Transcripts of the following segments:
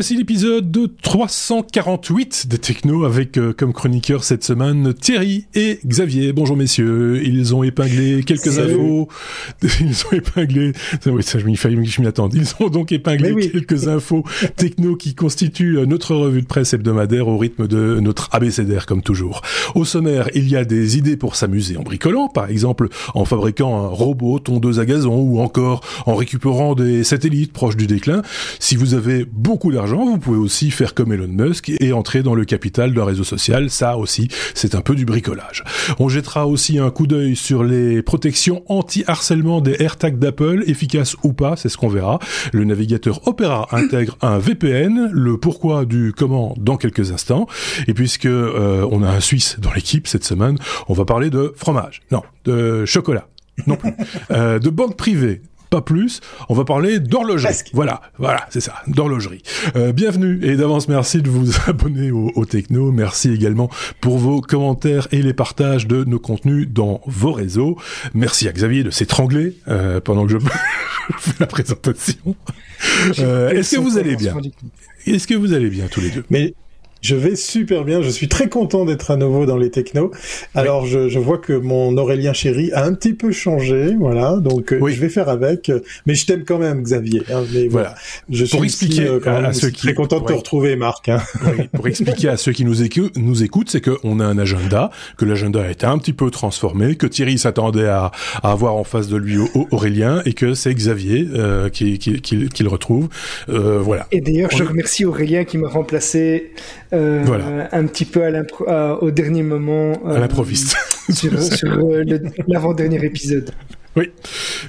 Voici l'épisode de 348 des Techno avec euh, comme chroniqueur cette semaine Thierry et Xavier. Bonjour messieurs, ils ont épinglé quelques infos. Ils ont épinglé, oui, ça je m'y je m'y attends. Ils ont donc épinglé quelques infos techno qui constituent euh, notre revue de presse hebdomadaire au rythme de notre abécédaire comme toujours. Au sommaire, il y a des idées pour s'amuser en bricolant, par exemple en fabriquant un robot tondeuse à gazon ou encore en récupérant des satellites proches du déclin. Si vous avez beaucoup d'argent, vous pouvez aussi faire comme Elon Musk et entrer dans le capital d'un réseau social. Ça aussi, c'est un peu du bricolage. On jettera aussi un coup d'œil sur les protections anti-harcèlement des AirTags d'Apple, efficaces ou pas, c'est ce qu'on verra. Le navigateur Opera intègre un VPN, le pourquoi du comment dans quelques instants. Et puisque euh, on a un Suisse dans l'équipe cette semaine, on va parler de fromage, non, de chocolat, non plus, euh, de banque privée, pas plus. On va parler d'horlogerie. Voilà, voilà, c'est ça, d'horlogerie. Euh, bienvenue et d'avance merci de vous abonner au, au, Techno. Merci également pour vos commentaires et les partages de nos contenus dans vos réseaux. Merci à Xavier de s'étrangler euh, pendant que je fais la présentation. Euh, Est-ce que vous allez bien Est-ce que vous allez bien tous les deux? Mais je vais super bien. Je suis très content d'être à nouveau dans les technos. Alors, je, je, vois que mon Aurélien chéri a un petit peu changé, voilà. Donc, euh, je vais faire avec. Mais je t'aime quand même, Xavier. Hein, mais voilà. Je suis pour expliquer euh, à, ceux qui très content de te retrouver, Marc. Hein. pour expliquer à ceux qui nous, écoutent, nous écoutent, c'est qu'on a un agenda, que l'agenda a été un petit peu transformé, que Thierry s'attendait à, à, avoir en face de lui Aurélien, et que c'est Xavier euh, qui, qui, qui, qui, le retrouve. Euh, voilà. Et d'ailleurs, je remercie Aurélien qui m'a remplacé euh, voilà. un petit peu à au dernier moment. à l'improviste. sur, sur l'avant-dernier épisode. Oui,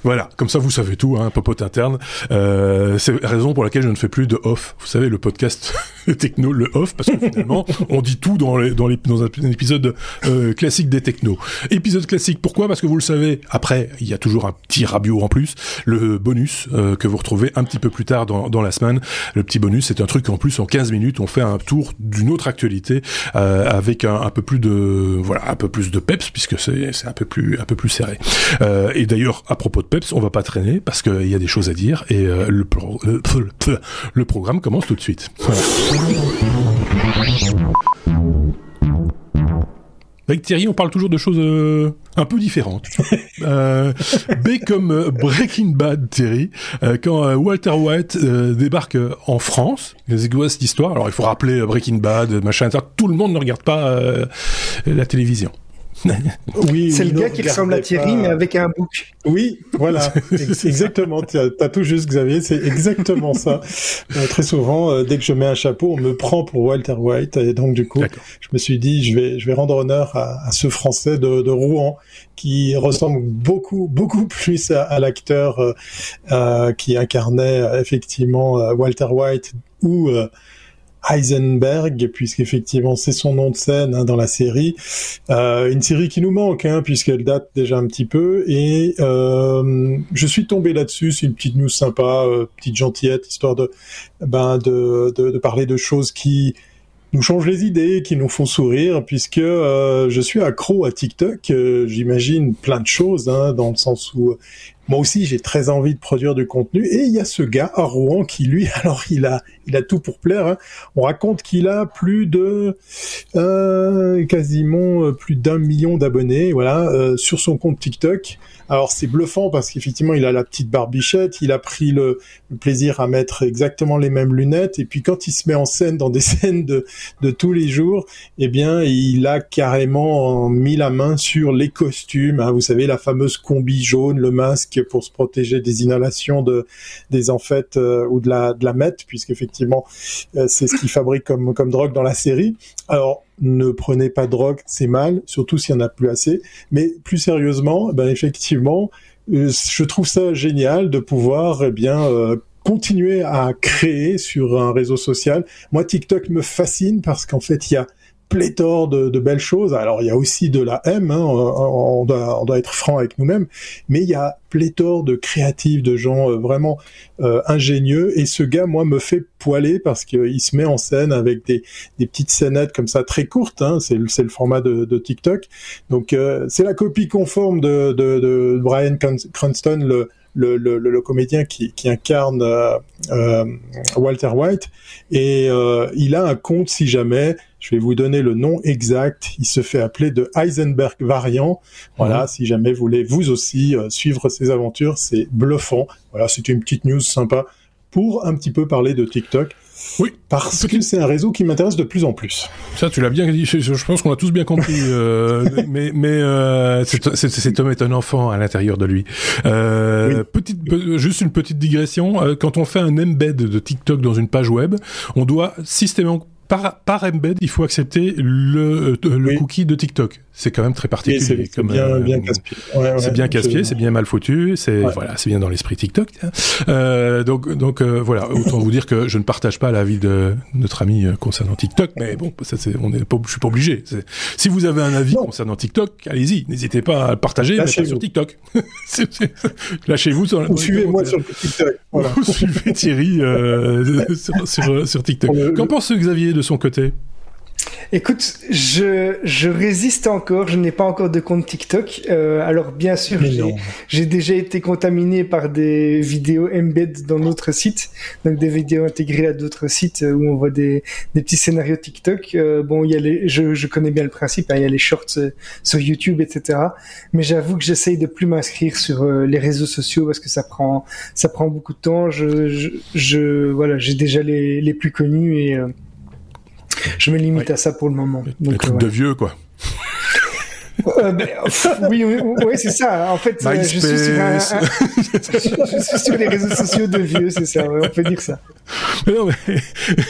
voilà, comme ça vous savez tout, hein, popote interne. Euh, c'est la raison pour laquelle je ne fais plus de off. Vous savez, le podcast techno, le off, parce que finalement, on dit tout dans, les, dans, les, dans un épisode euh, classique des technos. Épisode classique, pourquoi? Parce que vous le savez, après, il y a toujours un petit rabio en plus, le bonus euh, que vous retrouvez un petit peu plus tard dans, dans la semaine. Le petit bonus, c'est un truc en plus, en 15 minutes, on fait un tour d'une autre actualité euh, avec un, un, peu plus de voilà, un peu plus de peps, puisque c'est un peu plus un peu plus serré. Euh, et d'ailleurs, à propos de Peps, on va pas traîner parce qu'il y a des choses à dire et euh, le, le, le, programme commence tout de suite. Avec Thierry, on parle toujours de choses euh, un peu différentes. euh, B comme Breaking Bad, Thierry. Euh, quand Walter White débarque en France, c'est quoi cette histoire Alors il faut rappeler Breaking Bad, machin, tout le monde ne regarde pas la télévision. Oui, c'est le gars qui ressemble à Thierry, mais avec un bouc. Oui, voilà, exactement. Tu as, tout juste, Xavier, c'est exactement ça. Euh, très souvent, euh, dès que je mets un chapeau, on me prend pour Walter White, et donc du coup, je me suis dit, je vais, je vais rendre honneur à, à ce Français de, de, Rouen qui ressemble beaucoup, beaucoup plus à, à l'acteur euh, euh qui incarnait effectivement Walter White ou Heisenberg, puisqu'effectivement c'est son nom de scène hein, dans la série. Euh, une série qui nous manque, hein, puisqu'elle date déjà un petit peu. Et euh, je suis tombé là-dessus, c'est une petite news sympa, euh, petite gentillette, histoire de, ben, de, de, de, parler de choses qui nous changent les idées, qui nous font sourire, puisque euh, je suis accro à TikTok. Euh, j'imagine plein de choses, hein, dans le sens où moi aussi, j'ai très envie de produire du contenu. Et il y a ce gars à Rouen qui, lui, alors il a, il a tout pour plaire. Hein. On raconte qu'il a plus de euh, quasiment euh, plus d'un million d'abonnés, voilà, euh, sur son compte TikTok. Alors c'est bluffant parce qu'effectivement il a la petite barbichette, il a pris le, plaisir à mettre exactement les mêmes lunettes et puis quand il se met en scène dans des scènes de, de tous les jours, eh bien il a carrément mis la main sur les costumes. Hein, vous savez la fameuse combi jaune, le masque pour se protéger des inhalations de des amphètes euh, ou de la de la meth, puisqu'effectivement euh, c'est ce qu'il fabrique comme comme drogue dans la série. Alors ne prenez pas de drogue, c'est mal, surtout s'il y en a plus assez. Mais plus sérieusement, ben effectivement, euh, je trouve ça génial de pouvoir eh bien continuer à créer sur un réseau social. Moi, TikTok me fascine parce qu'en fait, il y a pléthore de, de, belles choses. Alors il y a aussi de la M, hein, on, doit, on, doit, être franc avec nous-mêmes, mais il y a pléthore de créatifs, de gens euh, vraiment euh, ingénieux. Et ce gars, moi, me fait poiler parce qu'il se met en scène avec des, des petites scénettes comme ça très courtes. Hein, c'est le format de, de TikTok. Donc euh, c'est la copie conforme de, de, Brian Cranston, le le, le, le comédien qui, qui incarne Walter White, et il a un compte si jamais je vais vous donner le nom exact. Il se fait appeler de Heisenberg Variant. Voilà, si jamais vous voulez vous aussi suivre ses aventures, c'est bluffant. Voilà, c'était une petite news sympa pour un petit peu parler de TikTok. Oui, parce que c'est un réseau qui m'intéresse de plus en plus. Ça, tu l'as bien dit. Je, pense qu'on a tous bien compris. Euh, mais mais euh, cet homme est un enfant à l'intérieur de lui. Euh, petite, juste une petite digression. Euh, quand on fait un embed de TikTok dans une page web, on doit systématiquement par, par embed, il faut accepter le, euh, cookie de TikTok. C'est quand même très particulier. C'est bien, euh, bien casse-pied. Ouais, c'est bien casse-pied, c'est bien mal foutu. C'est voilà, c'est bien dans l'esprit TikTok. Euh, donc donc euh, voilà, autant vous dire que je ne partage pas l'avis de notre ami concernant TikTok, mais bon, ça c'est, on est pas, je suis pas obligé. Si vous avez un avis concernant TikTok, allez-y, n'hésitez pas à le partager, mettez sur TikTok. Lâchez-vous sur. suivez-moi sur TikTok. Voilà. suivez Thierry sur, sur, sur TikTok. Qu'en pense Xavier de son côté Écoute, je, je résiste encore, je n'ai pas encore de compte TikTok. Euh, alors bien sûr, j'ai déjà été contaminé par des vidéos embed dans d'autres sites, donc des vidéos intégrées à d'autres sites où on voit des, des petits scénarios TikTok. Euh, bon, il y a les, je, je connais bien le principe, hein, il y a les shorts euh, sur YouTube, etc. Mais j'avoue que j'essaye de plus m'inscrire sur euh, les réseaux sociaux parce que ça prend ça prend beaucoup de temps. Je, je, je voilà, j'ai déjà les, les plus connus et euh, je me limite à ça pour le moment. Donc, truc de vieux, quoi. Euh, ben, oui, oui, oui c'est ça. En fait, euh, je suis, sur je suis sur les réseaux sociaux de vieux, c'est ça. on peut dire ça. Mais non, mais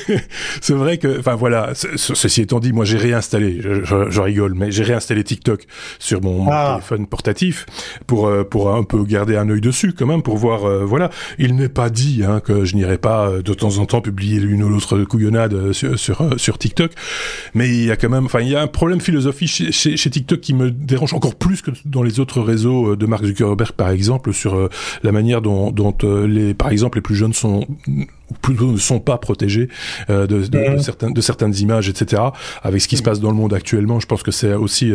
c'est vrai que, enfin voilà. Ceci étant dit, moi j'ai réinstallé. Je, je, rigole, mais j'ai réinstallé TikTok sur mon, ah. téléphone portatif pour euh, pour un peu garder un œil dessus, quand même, pour voir. voilà, il n'est pas dit hein, que je n'irai pas de temps en temps publier l'une ou l'autre couillonnade sur, sur, sur TikTok, mais il y a quand même, enfin il y a un problème philosophique chez, chez, chez TikTok qui me dérange encore plus que dans les autres réseaux euh, de Mark Zuckerberg, par exemple, sur euh, la manière dont, dont euh, les, par exemple, les plus jeunes sont plutôt ne sont pas protégés de, de, de, certaines, de certaines images, etc. Avec ce qui se passe dans le monde actuellement, je pense que c'est aussi,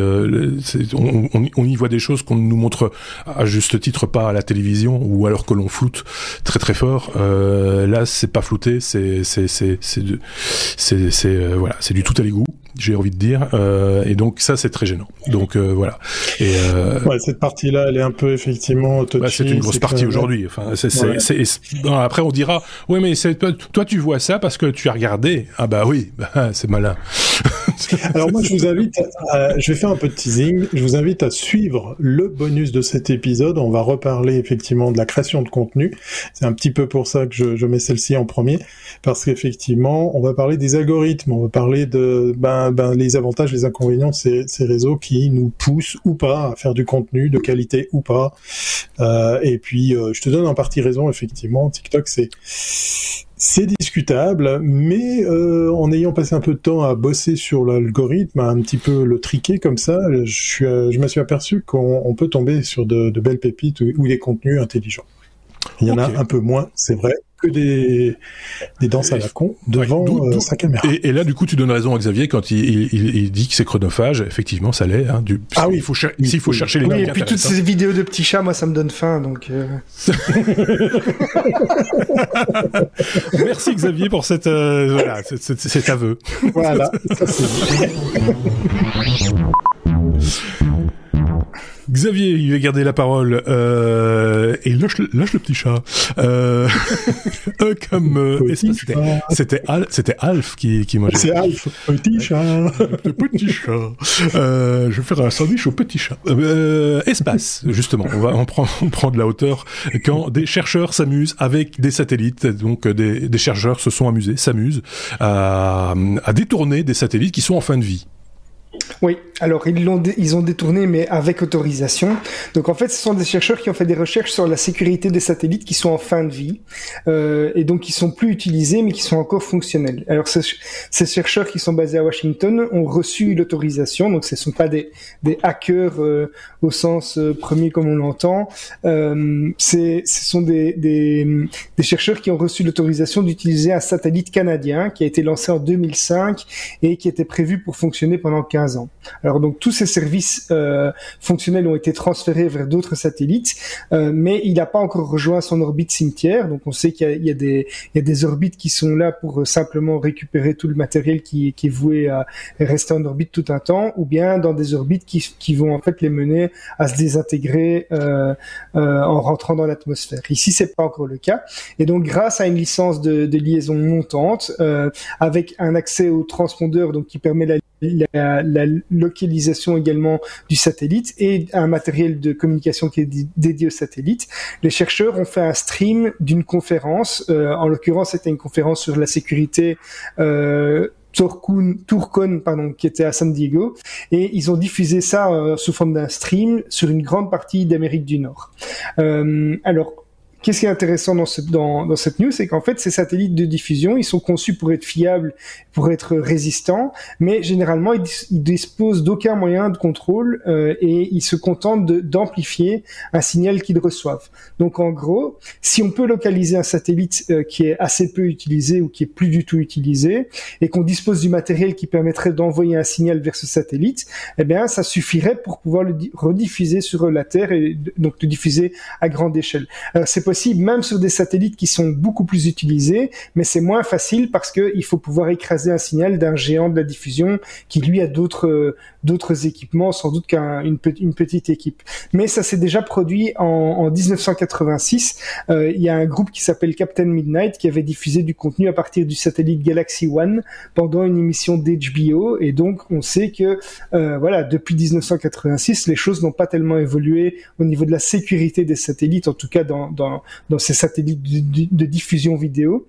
on, on, y voit des choses qu'on nous montre à juste titre pas à la télévision, ou alors que l'on floute très très fort. là, c'est pas flouté, c'est c'est c'est c'est c'est voilà, c'est du tout à l'égout j'ai envie de dire. Euh, et donc ça, c'est très gênant. Donc euh, voilà. Et euh, ouais, cette partie-là, elle est un peu effectivement. Bah, c'est une grosse partie aujourd'hui. Enfin, c'est, c'est, après on dira, oui, mais c'est toi, tu vois ça parce que tu as regardé. Ah bah oui, bah, c'est malin. Alors moi, je vous invite, à, je vais faire un peu de teasing. Je vous invite à suivre le bonus de cet épisode. On va reparler effectivement de la création de contenu. C'est un petit peu pour ça que je, mets celle-ci en premier, parce qu'effectivement, on va parler des algorithmes, on va parler de ben ben, les avantages, les inconvénients de ces, ces, réseaux qui nous poussent ou pas à faire du contenu de qualité ou pas. Euh, et puis, euh, je te donne en partie raison, effectivement, TikTok, c'est c'est discutable, mais euh, en ayant passé un peu de temps à bosser sur l'algorithme, à un petit peu le triquer comme ça, je, suis, je me suis aperçu qu'on peut tomber sur de, de, belles pépites ou, des contenus intelligents. Il y en a un peu moins, c'est vrai, que des, des danses à la con devant euh, sa caméra. Et, et, là, du coup, tu donnes raison à Xavier quand il, il, il dit que c'est chronophage. Effectivement, ça l'est. Hein, du, ah oui, il faut, s'il faut chercher les oui, Et puis toutes ces vidéos de petits chats, moi, ça me donne faim. Donc. Euh... Merci Xavier pour cette, euh, voilà, cet aveu. Voilà. Ça, Xavier, il va garder la parole euh, et lâche le, lâche le petit chat. Euh, comme euh, c'était Al, c'était Alf qui qui mangeait. C'est Alf, petit chat. Le petit chat. Euh, je vais faire un sandwich au petit chat. Euh, espace, justement. On va on prend on prend de la hauteur quand des chercheurs s'amusent avec des satellites. Donc des, des chercheurs se sont amusés, s'amusent à, à détourner des satellites qui sont en fin de vie. Oui, alors ils l'ont ils ont détourné mais avec autorisation. Donc en fait, ce sont des chercheurs qui ont fait des recherches sur la sécurité des satellites qui sont en fin de vie euh, et donc qui sont plus utilisés mais qui sont encore fonctionnels. Alors ces, chercheurs qui sont basés à Washington ont reçu l'autorisation, donc ce ne sont pas des, hackers euh, au sens euh, premier comme on l'entend. Euh, ce sont des, des, des chercheurs qui ont reçu l'autorisation d'utiliser un satellite canadien qui a été lancé en 2005 et qui était prévu pour fonctionner pendant 15 ans. Alors donc tous ces services euh, fonctionnels ont été transférés vers d'autres satellites, euh, mais il n'a pas encore rejoint son orbite cimetière. Donc on sait qu'il y, a des orbites qui sont là pour euh, simplement récupérer tout le matériel qui, est voué à rester en orbite tout un temps, ou bien dans des orbites qui, vont en fait les mener à se désintégrer en rentrant dans l'atmosphère. Ici c'est pas encore le cas, et donc grâce à une licence de, de liaison montante avec un accès au transpondeur donc qui permet la la, la, localisation également du satellite et un matériel de communication qui est dédié au satellite. Les chercheurs ont fait un stream d'une conférence, euh, en l'occurrence c'était une conférence sur la sécurité euh, Tourcon, pardon, qui était à San Diego, et ils ont diffusé ça euh, sous forme d'un stream sur une grande partie d'Amérique du Nord. Euh, alors, Qu'est-ce qui est intéressant dans, cette, news, c'est qu'en fait, ces satellites de diffusion, ils sont conçus pour être fiables, pour être résistants, mais généralement, ils, ils disposent d'aucun moyen de contrôle euh, et ils se contentent d'amplifier un signal qu'ils reçoivent. Donc, en gros, si on peut localiser un satellite euh, qui est assez peu utilisé ou qui est plus du tout utilisé, et qu'on dispose du matériel qui permettrait d'envoyer un signal vers ce satellite, eh bien, ça suffirait pour pouvoir le rediffuser sur la Terre et donc le diffuser à grande échelle. Alors, c'est même sur des satellites qui sont beaucoup plus utilisés, mais c'est moins facile parce qu'il faut pouvoir écraser un signal d'un géant de la diffusion qui lui a d'autres d'autres équipements, sans doute qu'une une petite équipe. Mais ça s'est déjà produit en, en 1986. Euh, il y a un groupe qui s'appelle Captain Midnight qui avait diffusé du contenu à partir du satellite Galaxy One pendant une émission d'HBO, et donc on sait que euh, voilà depuis 1986 les choses n'ont pas tellement évolué au niveau de la sécurité des satellites, en tout cas dans, dans, dans ces satellites de, diffusion vidéo.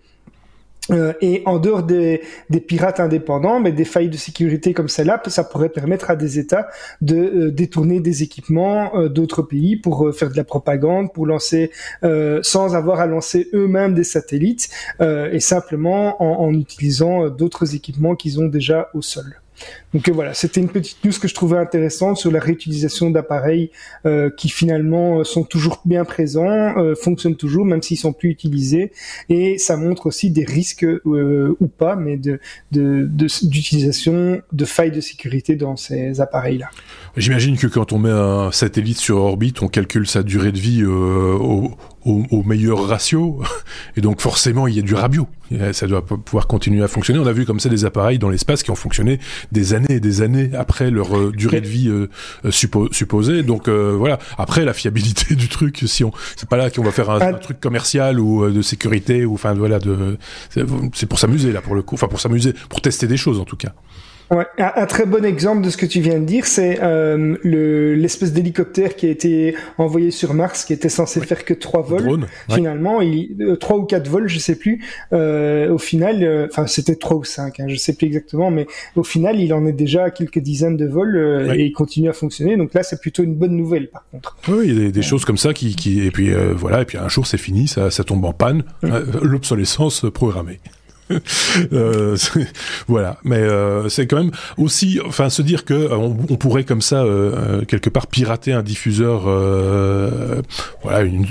Euh, et en dehors des, pirates indépendants, mais des failles de sécurité comme celle-là, ça pourrait permettre à des États de euh, détourner des équipements euh, d'autres pays pour faire de la propagande, pour lancer sans avoir à lancer eux-mêmes des satellites et simplement en, en utilisant d'autres équipements qu'ils ont déjà au sol. Donc euh, voilà, c'était une petite news que je trouvais intéressante sur la réutilisation d'appareils euh, qui finalement euh, sont toujours bien présents, fonctionnent toujours même s'ils sont plus utilisés, et ça montre aussi des risques ou pas, mais d'utilisation de, failles de sécurité dans ces appareils-là. J'imagine que quand on met un satellite sur orbite, on calcule sa durée de vie au, meilleur ratio, et donc forcément il y a du rabio. Ça doit pouvoir continuer à fonctionner. On a vu comme ça des appareils dans l'espace qui ont fonctionné des années et des années après leur euh, durée de vie euh, euh, supposée. Donc voilà. Après la fiabilité du truc, si on, c'est pas là qu'on va faire un, truc commercial ou de sécurité ou enfin voilà de, c'est pour s'amuser là pour le coup, enfin pour s'amuser, pour tester des choses en tout cas. Ouais, un, très bon exemple de ce que tu viens de dire, c'est euh, le l'espèce d'hélicoptère qui a été envoyé sur Mars, qui était censé faire que trois vols. Finalement, il euh, trois ou quatre vols, je sais plus. Euh, au final, euh, enfin c'était trois ou cinq, hein, je sais plus exactement, mais au final, il en est déjà à quelques dizaines de vols euh, et il continue à fonctionner. Donc là, c'est plutôt une bonne nouvelle, par contre. Oui, il y a des, choses comme ça qui, qui et puis voilà, et puis un jour c'est fini, ça, ça tombe en panne, l'obsolescence programmée. euh, voilà, mais euh, c'est quand même aussi, enfin, se dire que euh, on, pourrait comme ça euh, quelque part pirater un diffuseur, voilà, une,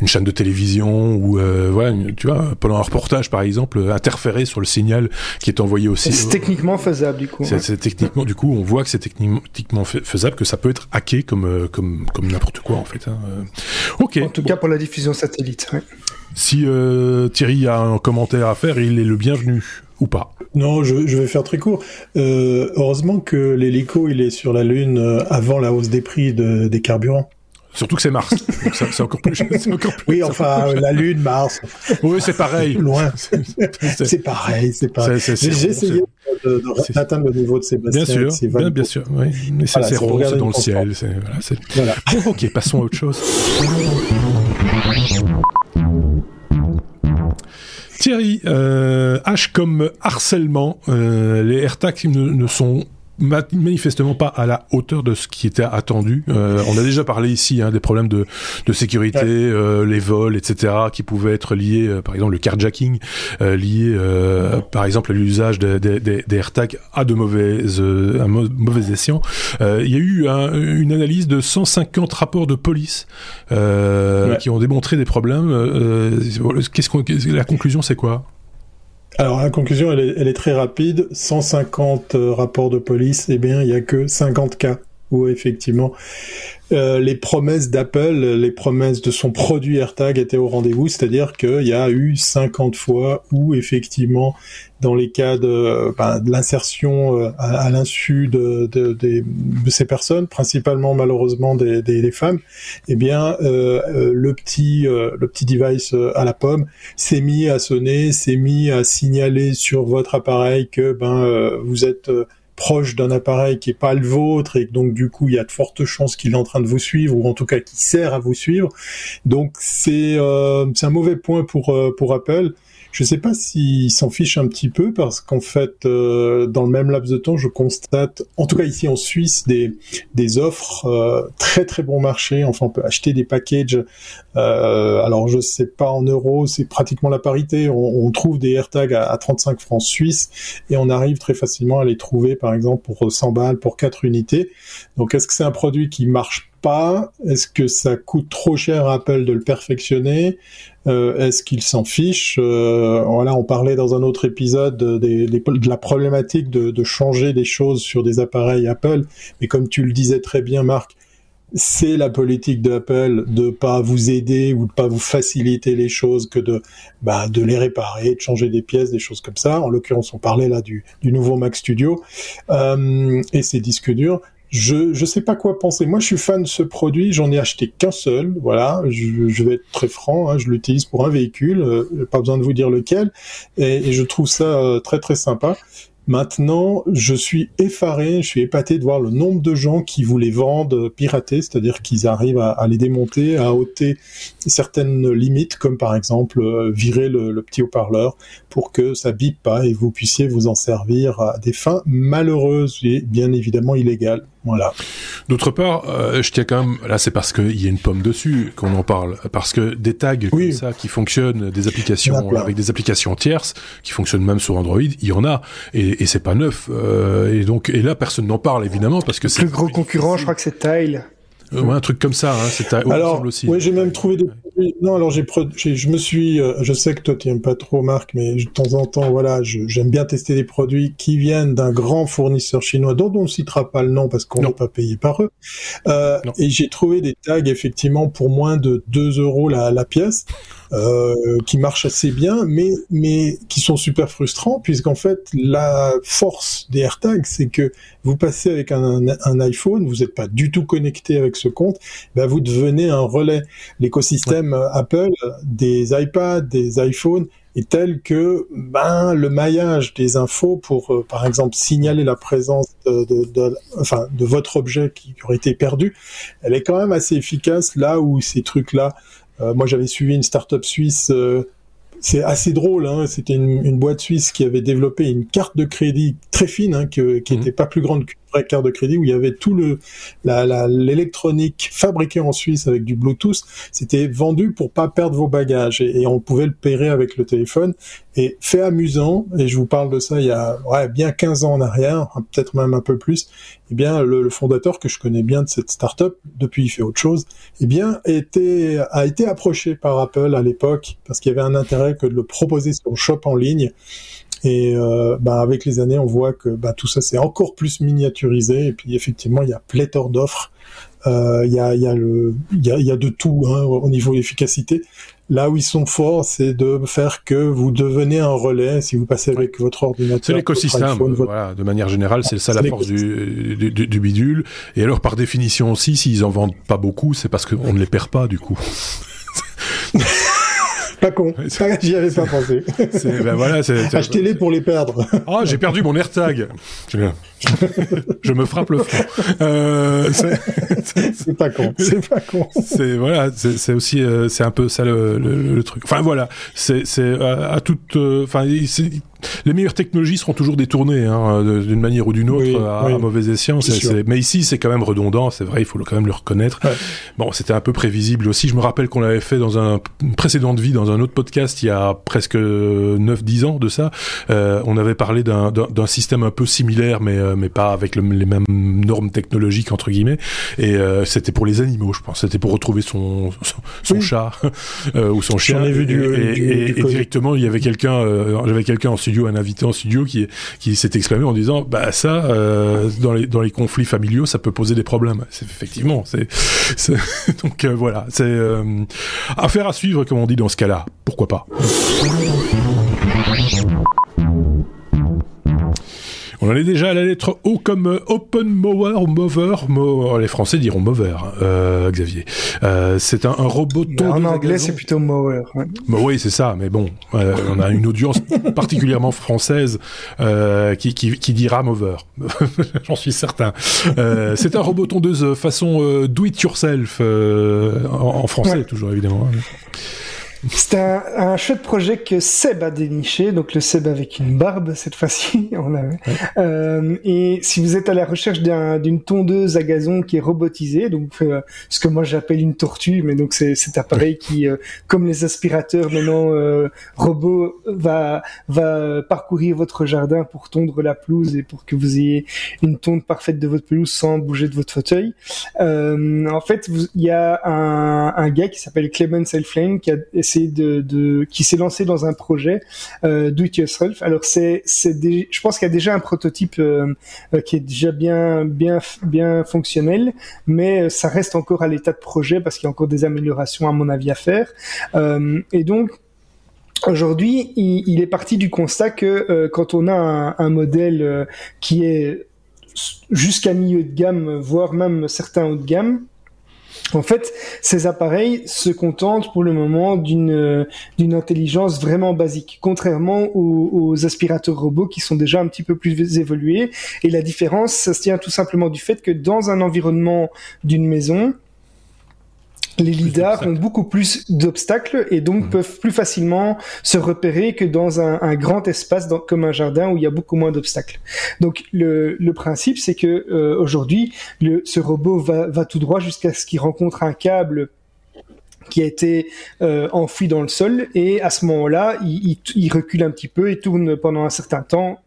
une, chaîne de télévision ou voilà, tu vois, pendant un reportage par exemple, interférer sur le signal qui est envoyé aussi. C'est techniquement faisable du coup. C'est techniquement, du coup, on voit que c'est techniquement faisable, que ça peut être hacké comme comme comme n'importe quoi en fait. Hein. Ok. En tout cas pour la diffusion satellite. Ouais. Si euh, Thierry a un commentaire à faire, il est le bienvenu ou pas? Non, je, vais faire très court. Euh, heureusement que l'hélico il est sur la Lune euh, avant la hausse des prix des carburants. Surtout que c'est Mars. C'est encore plus. oui, enfin, la Lune, Mars. Oui, c'est pareil. Loin. C'est pareil, c'est pareil. J'ai essayé d'atteindre le niveau de Sébastien. Bien sûr, bien, bien, sûr. Oui. Mais ça, c'est dans le ciel. Voilà, voilà. ok, passons à autre chose. Thierry, euh, H comme harcèlement, euh, les AirTags ne, ne sont manifestement pas à la hauteur de ce qui était attendu. Euh, on a déjà parlé ici hein, des problèmes de, de sécurité, euh, les vols, etc., qui pouvaient être liés, euh, par exemple le carjacking, euh, lié par exemple à l'usage des, des, des, AirTags à de mauvaises, un mauvais escient. il y a eu une analyse de 150 rapports de police qui ont démontré des problèmes. Qu'est-ce qu'on, la conclusion, c'est quoi? Alors la conclusion, elle est, elle est très rapide. 150 rapports de police, eh bien, il y a que 50 cas où effectivement euh, les promesses d'Apple, les promesses de son produit AirTag étaient au rendez-vous, c'est-à-dire qu'il y a eu 50 fois où effectivement, dans les cas de, ben, de l'insertion euh, à, l'insu de, de, de, ces personnes, principalement malheureusement des, des, femmes, eh bien euh, euh, le petit le petit device à la pomme s'est mis à sonner, s'est mis à signaler sur votre appareil que ben vous êtes proche d'un appareil qui est pas le vôtre et donc du coup il y a de fortes chances qu'il est en train de vous suivre ou en tout cas qui sert à vous suivre. Donc c'est euh, c'est un mauvais point pour euh, pour Apple. Je ne sais pas s'ils s'en fichent un petit peu parce qu'en fait, euh, dans le même laps de temps, je constate, en tout cas ici en Suisse, des, des offres euh, très très bon marché. Enfin, on peut acheter des packages. Euh, alors, je sais pas en euros, c'est pratiquement la parité. On, trouve des AirTags à, à, 35 francs suisses et on arrive très facilement à les trouver, par exemple, pour 100 balles pour 4 unités. Donc, est-ce que c'est un produit qui marche pas Est-ce que ça coûte trop cher à Apple de le perfectionner euh, Est-ce qu'il s'en fiche euh, Voilà, on parlait dans un autre épisode de, la problématique de, changer des choses sur des appareils Apple. Mais comme tu le disais très bien, Marc, c'est la politique d'Apple de pas vous aider ou de pas vous faciliter les choses que de bah, de les réparer, de changer des pièces, des choses comme ça. En l'occurrence, on parlait là du, du nouveau Mac Studio euh, et ses disques durs je je sais pas quoi penser. Moi, je suis fan de ce produit. J'en ai acheté qu'un seul. Voilà, je, vais être très franc. Hein, je l'utilise pour un véhicule. Euh, pas besoin de vous dire lequel. Et, et je trouve ça euh, très très sympa. Maintenant, je suis effaré, je suis épaté de voir le nombre de gens qui vous les vendent piratés, c'est-à-dire qu'ils arrivent à, à, les démonter, à ôter certaines limites, comme par exemple euh, virer le, le petit haut-parleur pour que ça bip pas et vous puissiez vous en servir à des fins malheureuses et bien évidemment illégales. Voilà. D'autre part, euh, je tiens quand même, là c'est parce qu'il y a une pomme dessus qu'on en parle, parce que des tags comme ça qui fonctionnent, des applications avec des applications tierces qui fonctionnent même sur Android, il y en a et, et c'est pas neuf. Euh, et donc et là personne n'en parle évidemment parce que c'est le plus gros concurrent, je crois que c'est Tile. Euh, ouais, un truc comme ça, hein, c'est alors, aussi. Oui, j'ai même trouvé des non, alors j'ai, je me suis, euh, je sais que toi tu aimes pas trop Marc, mais de temps en temps, voilà, j'aime bien tester des produits qui viennent d'un grand fournisseur chinois dont on ne citera pas le nom parce qu'on n'est pas payé par eux. Euh, et j'ai trouvé des tags effectivement pour moins de 2 euros la, la pièce. Euh, qui marchent assez bien, mais mais qui sont super frustrants puisqu'en fait la force des AirTags c'est que vous passez avec un, un iPhone, vous n'êtes pas du tout connecté avec ce compte, ben vous devenez un relais. L'écosystème Apple, des iPads, des iPhones est tel que ben le maillage des infos pour euh, par exemple signaler la présence de, de, de, enfin de votre objet qui aurait été perdu, elle est quand même assez efficace là où ces trucs là euh, moi, j'avais suivi une start-up suisse. Euh, c'est assez drôle. Hein, C'était une, une, boîte suisse qui avait développé une carte de crédit très fine, hein, qui n'était mhm. pas plus grande qu'une vraie carte de crédit, où il y avait tout le l'électronique fabriquée en Suisse avec du Bluetooth. C'était vendu pour pas perdre vos bagages et, on pouvait le payer avec le téléphone. Et fait amusant, et je vous parle de ça il y a bien 15 ans en arrière, peut-être même un peu plus, eh bien le, fondateur que je connais bien de cette startup, depuis il fait autre chose, eh bien a été approché par Apple à l'époque parce qu'il y avait un intérêt que de le proposer sur le shop en ligne. Et euh, bah, avec les années, on voit que bah, tout ça c'est encore plus miniaturisé. Et puis effectivement, il y a pléthore d'offres. Euh, il y, a, y, a le, y, a, y a de tout hein, au niveau efficacité. Là où ils sont forts, c'est de faire que vous devenez un relais si vous passez avec votre ordinateur. C'est l'écosystème, voilà, de manière générale, c'est ça la force du, du, du, bidule. Et alors, par définition aussi, s'ils en vendent pas beaucoup, c'est parce qu'on ne les perd pas, du coup. Pas con. J'y avais pas pensé. Ben voilà, Achetez-les pour les perdre. Ah, j'ai perdu mon AirTag. je me frappe le front. Euh, c'est pas con. C'est pas con. C'est voilà, c'est aussi, euh, c'est un peu ça le, le, truc. Enfin voilà, c'est c'est euh, à, toute, euh, enfin les meilleures technologies seront toujours détournées hein, d'une manière ou d'une autre à, mauvais escient. mais ici, c'est quand même redondant, c'est vrai, il faut quand même le reconnaître. Bon, c'était un peu prévisible aussi. Je me rappelle qu'on l'avait fait dans un, une précédente vie, dans un autre podcast, il y a presque 9-10 ans de ça. Euh, on avait parlé d'un système un peu similaire, mais, euh, mais pas avec le, les mêmes normes technologiques, entre guillemets. Et euh, c'était pour les animaux, je pense. C'était pour retrouver son, son, chat euh, ou son chien. Ai vu du, et, et, directement, il y avait quelqu'un, j'avais quelqu'un en studio un invité en studio qui qui s'est exprimé en disant bah ça euh, dans les dans les conflits familiaux ça peut poser des problèmes. Effectivement c'est donc euh, voilà c'est euh, affaire à suivre comme on dit dans ce cas-là. Pourquoi pas? On en est déjà à la lettre O comme euh, Open Mower Mover. Oh, les Français diront Mover, euh, Xavier. Euh, c'est un, un robot. En anglais, c'est plutôt Mower. Ouais. oui, c'est ça. Mais bon, euh, on a une audience particulièrement française euh, qui, qui, qui, dira Mover. J'en suis certain. Euh, c'est un robot tondeuse façon do it yourself en, en, français, ouais. toujours évidemment. C'est un, un chouette projet que Seb a déniché, donc le Seb avec une barbe cette fois-ci. On avait. Ouais. Euh, et si vous êtes à la recherche d'une un, tondeuse à gazon qui est robotisée, donc euh, ce que moi j'appelle une tortue, mais donc c'est cet appareil qui, euh, comme les aspirateurs maintenant robot, va va parcourir votre jardin pour tondre la pelouse et pour que vous ayez une tonte parfaite de votre pelouse sans bouger de votre fauteuil. En fait, il y a un, un gars qui s'appelle Clement Selflane qui a de, qui s'est lancé dans un projet euh, do it. Alors c'est c'est je pense qu'il y a déjà un prototype euh, qui est déjà bien bien bien fonctionnel, mais ça reste encore à l'état de projet parce qu'il y a encore des améliorations à mon avis à faire. Euh, et donc Aujourd'hui, il, est parti du constat que euh, quand on a un, un modèle euh, qui est jusqu'à milieu de gamme, voire même certains haut de gamme, en fait, ces appareils se contentent pour le moment d'une d'une intelligence vraiment basique, contrairement aux, aux, aspirateurs robots qui sont déjà un petit peu plus évolués. Et la différence, ça se tient tout simplement du fait que dans un environnement d'une maison, les lidars ont beaucoup plus d'obstacles et donc mmh. peuvent plus facilement se repérer que dans un, un grand espace dans, comme un jardin où il y a beaucoup moins d'obstacles. Donc le, le principe c'est que euh, aujourd'hui ce robot va, va tout droit jusqu'à ce qu'il rencontre un câble qui a été euh, enfoui dans le sol et à ce moment-là il, il, il recule un petit peu et tourne pendant un certain temps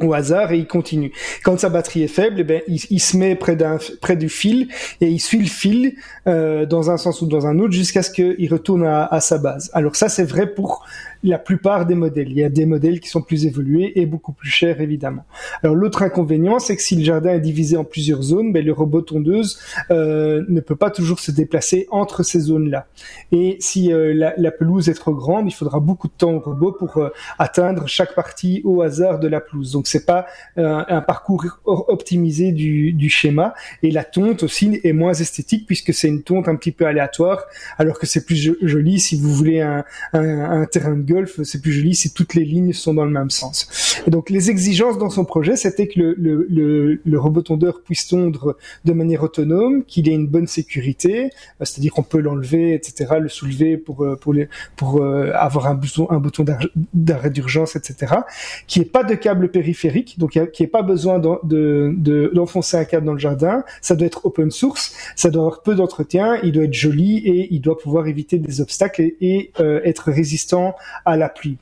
au hasard et il continue. Quand sa batterie est faible, eh ben, il, il se met près, d'un, près du fil et il suit le fil euh, dans un sens ou dans un autre jusqu'à ce qu'il retourne à, à, sa base. Alors ça, c'est vrai pour la plupart des modèles. Il y a des modèles qui sont plus évolués et beaucoup plus chers, évidemment. Alors l'autre inconvénient, c'est que si le jardin est divisé en plusieurs zones, ben, le robot tondeuse euh, ne peut pas toujours se déplacer entre ces zones-là. Et si euh, la, la, pelouse est trop grande, il faudra beaucoup de temps au robot pour euh, atteindre chaque partie au hasard de la pelouse. Donc c'est pas euh, un parcours optimisé du, du, schéma. Et la tonte aussi est moins esthétique puisque c'est une tonte un petit peu aléatoire, alors que c'est plus joli si vous voulez un, un, un terrain de golf, c'est plus joli si toutes les lignes sont dans le même sens. Et donc les exigences dans son projet, c'était que le, le, le, le, robot tondeur puisse tondre de manière autonome, qu'il ait une bonne sécurité, euh, c'est-à-dire qu'on peut l'enlever, etc., le soulever pour euh, euh, avoir un bouton d'arrêt d'urgence, etc., qui ait pas de câble périphérique, donc qui ait pas besoin de, de, d'enfoncer un câble dans le jardin. Ça doit être open source, ça doit avoir peu d'entretien, il doit être joli et il doit pouvoir éviter des obstacles et, être résistant à la pluie.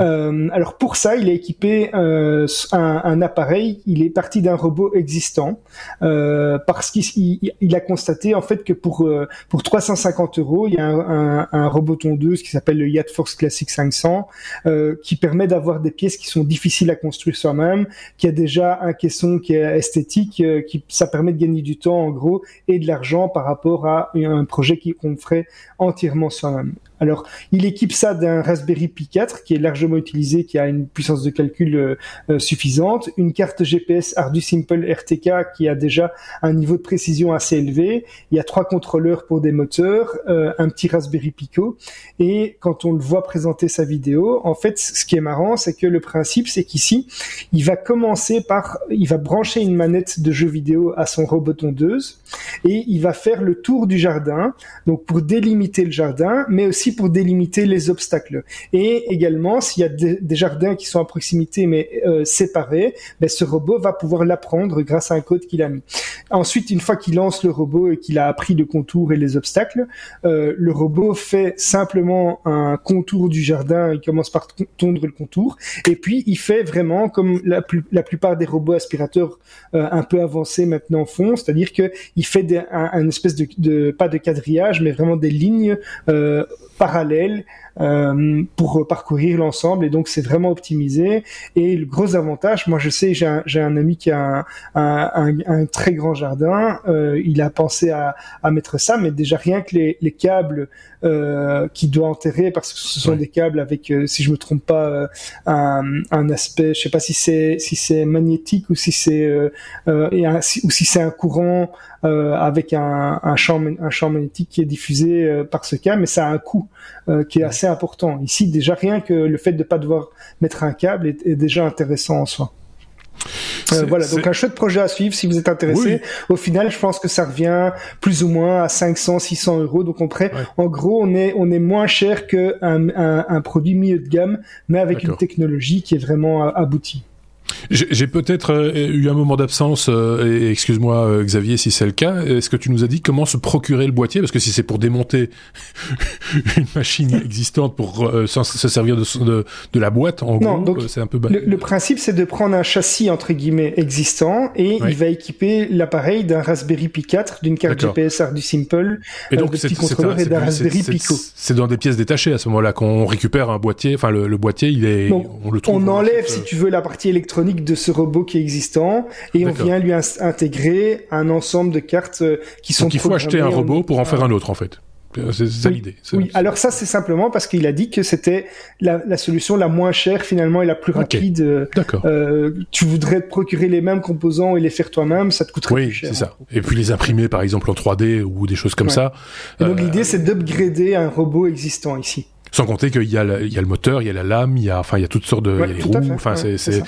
Euh, alors pour ça, il a équipé euh, un, un, appareil. Il est parti d'un robot existant euh, parce qu'il il a constaté en fait que pour euh, pour 350 euros, il y a un, un, un robot tondeuse qui s'appelle le Yacht Force Classic 500 euh, qui permet d'avoir des pièces qui sont difficiles à construire soi-même, qui a déjà un caisson qui est esthétique, euh, qui ça permet de gagner du temps en gros et de l'argent par rapport à un projet qu'on ferait entièrement soi-même. Alors, il équipe ça d'un Raspberry Pi 4 qui est largement utilisé, qui a une puissance de calcul euh, euh suffisante, une carte GPS Arduino Simple RTK qui a déjà un niveau de précision assez élevé. Il y a trois contrôleurs pour des moteurs, euh, un petit Raspberry Pico. Et quand on le voit présenter sa vidéo, en fait, ce qui est marrant, c'est que le principe, c'est qu'ici, il va commencer par, il va brancher une manette de jeu vidéo à son robot tondeuse et il va faire le tour du jardin, donc pour délimiter le jardin, mais aussi pour délimiter les obstacles. Et également, s'il y a des, jardins qui sont à proximité mais euh, séparés, ben, ce robot va pouvoir l'apprendre grâce à un code qu'il a mis. Ensuite, une fois qu'il lance le robot et qu'il a appris le contour et les obstacles, euh, le robot fait simplement un contour du jardin, il commence par tondre le contour, et puis il fait vraiment comme la, plupart des robots aspirateurs euh, un peu avancés maintenant font, c'est-à-dire que il fait un, espèce de, pas de quadrillage, mais vraiment des lignes parallèles euh, pour parcourir l'ensemble. Et donc c'est vraiment optimisé. Et le gros avantage, moi je sais, j'ai un, ami qui a un, un, très grand jardin. Euh, il a pensé à, à mettre ça, mais déjà rien que les, les câbles euh, qu'il doit enterrer parce que ce sont des câbles avec, euh, si je me trompe pas, un, aspect, je sais pas si c'est si c'est magnétique ou si c'est et ou si c'est un courant avec un, un, champ un champ magnétique qui est diffusé par ce câble, mais ça a un coût qui est assez important. Ici, déjà rien que le fait de pas devoir mettre un câble est, est déjà intéressant en soi. Euh, voilà, donc un chouette projet à suivre si vous êtes intéressé. Au final, je pense que ça revient plus ou moins à 500, 600 euros. Donc on prêt. en gros, on est on est moins cher qu'un un, un, produit milieu de gamme, mais avec une technologie qui est vraiment aboutie. J'ai peut-être euh, eu un moment d'absence, euh, excuse-moi euh, Xavier si c'est le cas, est-ce que tu nous as dit comment se procurer le boîtier? Parce que si c'est pour démonter une machine existante pour se servir de, de, la boîte, en gros, c'est un peu... Le, le, principe c'est de prendre un châssis entre guillemets existant et il va équiper l'appareil d'un Raspberry Pi 4, d'une carte GPS du Simple, et donc, de petits contrôleurs et d'un Raspberry Pico. C'est dans des pièces détachées à ce moment-là qu'on récupère un boîtier, enfin le, boîtier il est... on le trouve... On enlève si tu veux la partie électronique de ce robot qui est existant et on vient lui intégrer un ensemble de cartes euh, qui sont. Donc il faut acheter un robot pour en faire un autre en fait. Euh, c'est ça l'idée. Oui, alors ça c'est simplement parce qu'il a dit que c'était la, solution la moins chère finalement et la plus rapide. Euh, D'accord. tu voudrais te procurer les mêmes composants et les faire toi-même, ça te coûterait oui, plus cher. Oui, c'est ça. Et puis les imprimer par exemple en 3D ou des choses comme ça. donc l'idée c'est d'upgrader un robot existant ici. Sans compter qu'il y, a le, il y a le moteur, il y a la lame, il y a, enfin, il y a toutes sortes de, il y a les roues. Enfin, c'est, c'est,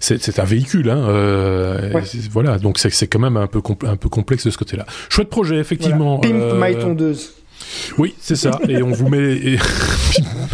c'est, un véhicule, hein. Euh, Voilà, donc c'est, c'est quand même un peu, un peu complexe de ce côté-là. Chouette projet, effectivement. Pimp euh, my tondeuse. Oui, c'est ça. Et on vous met,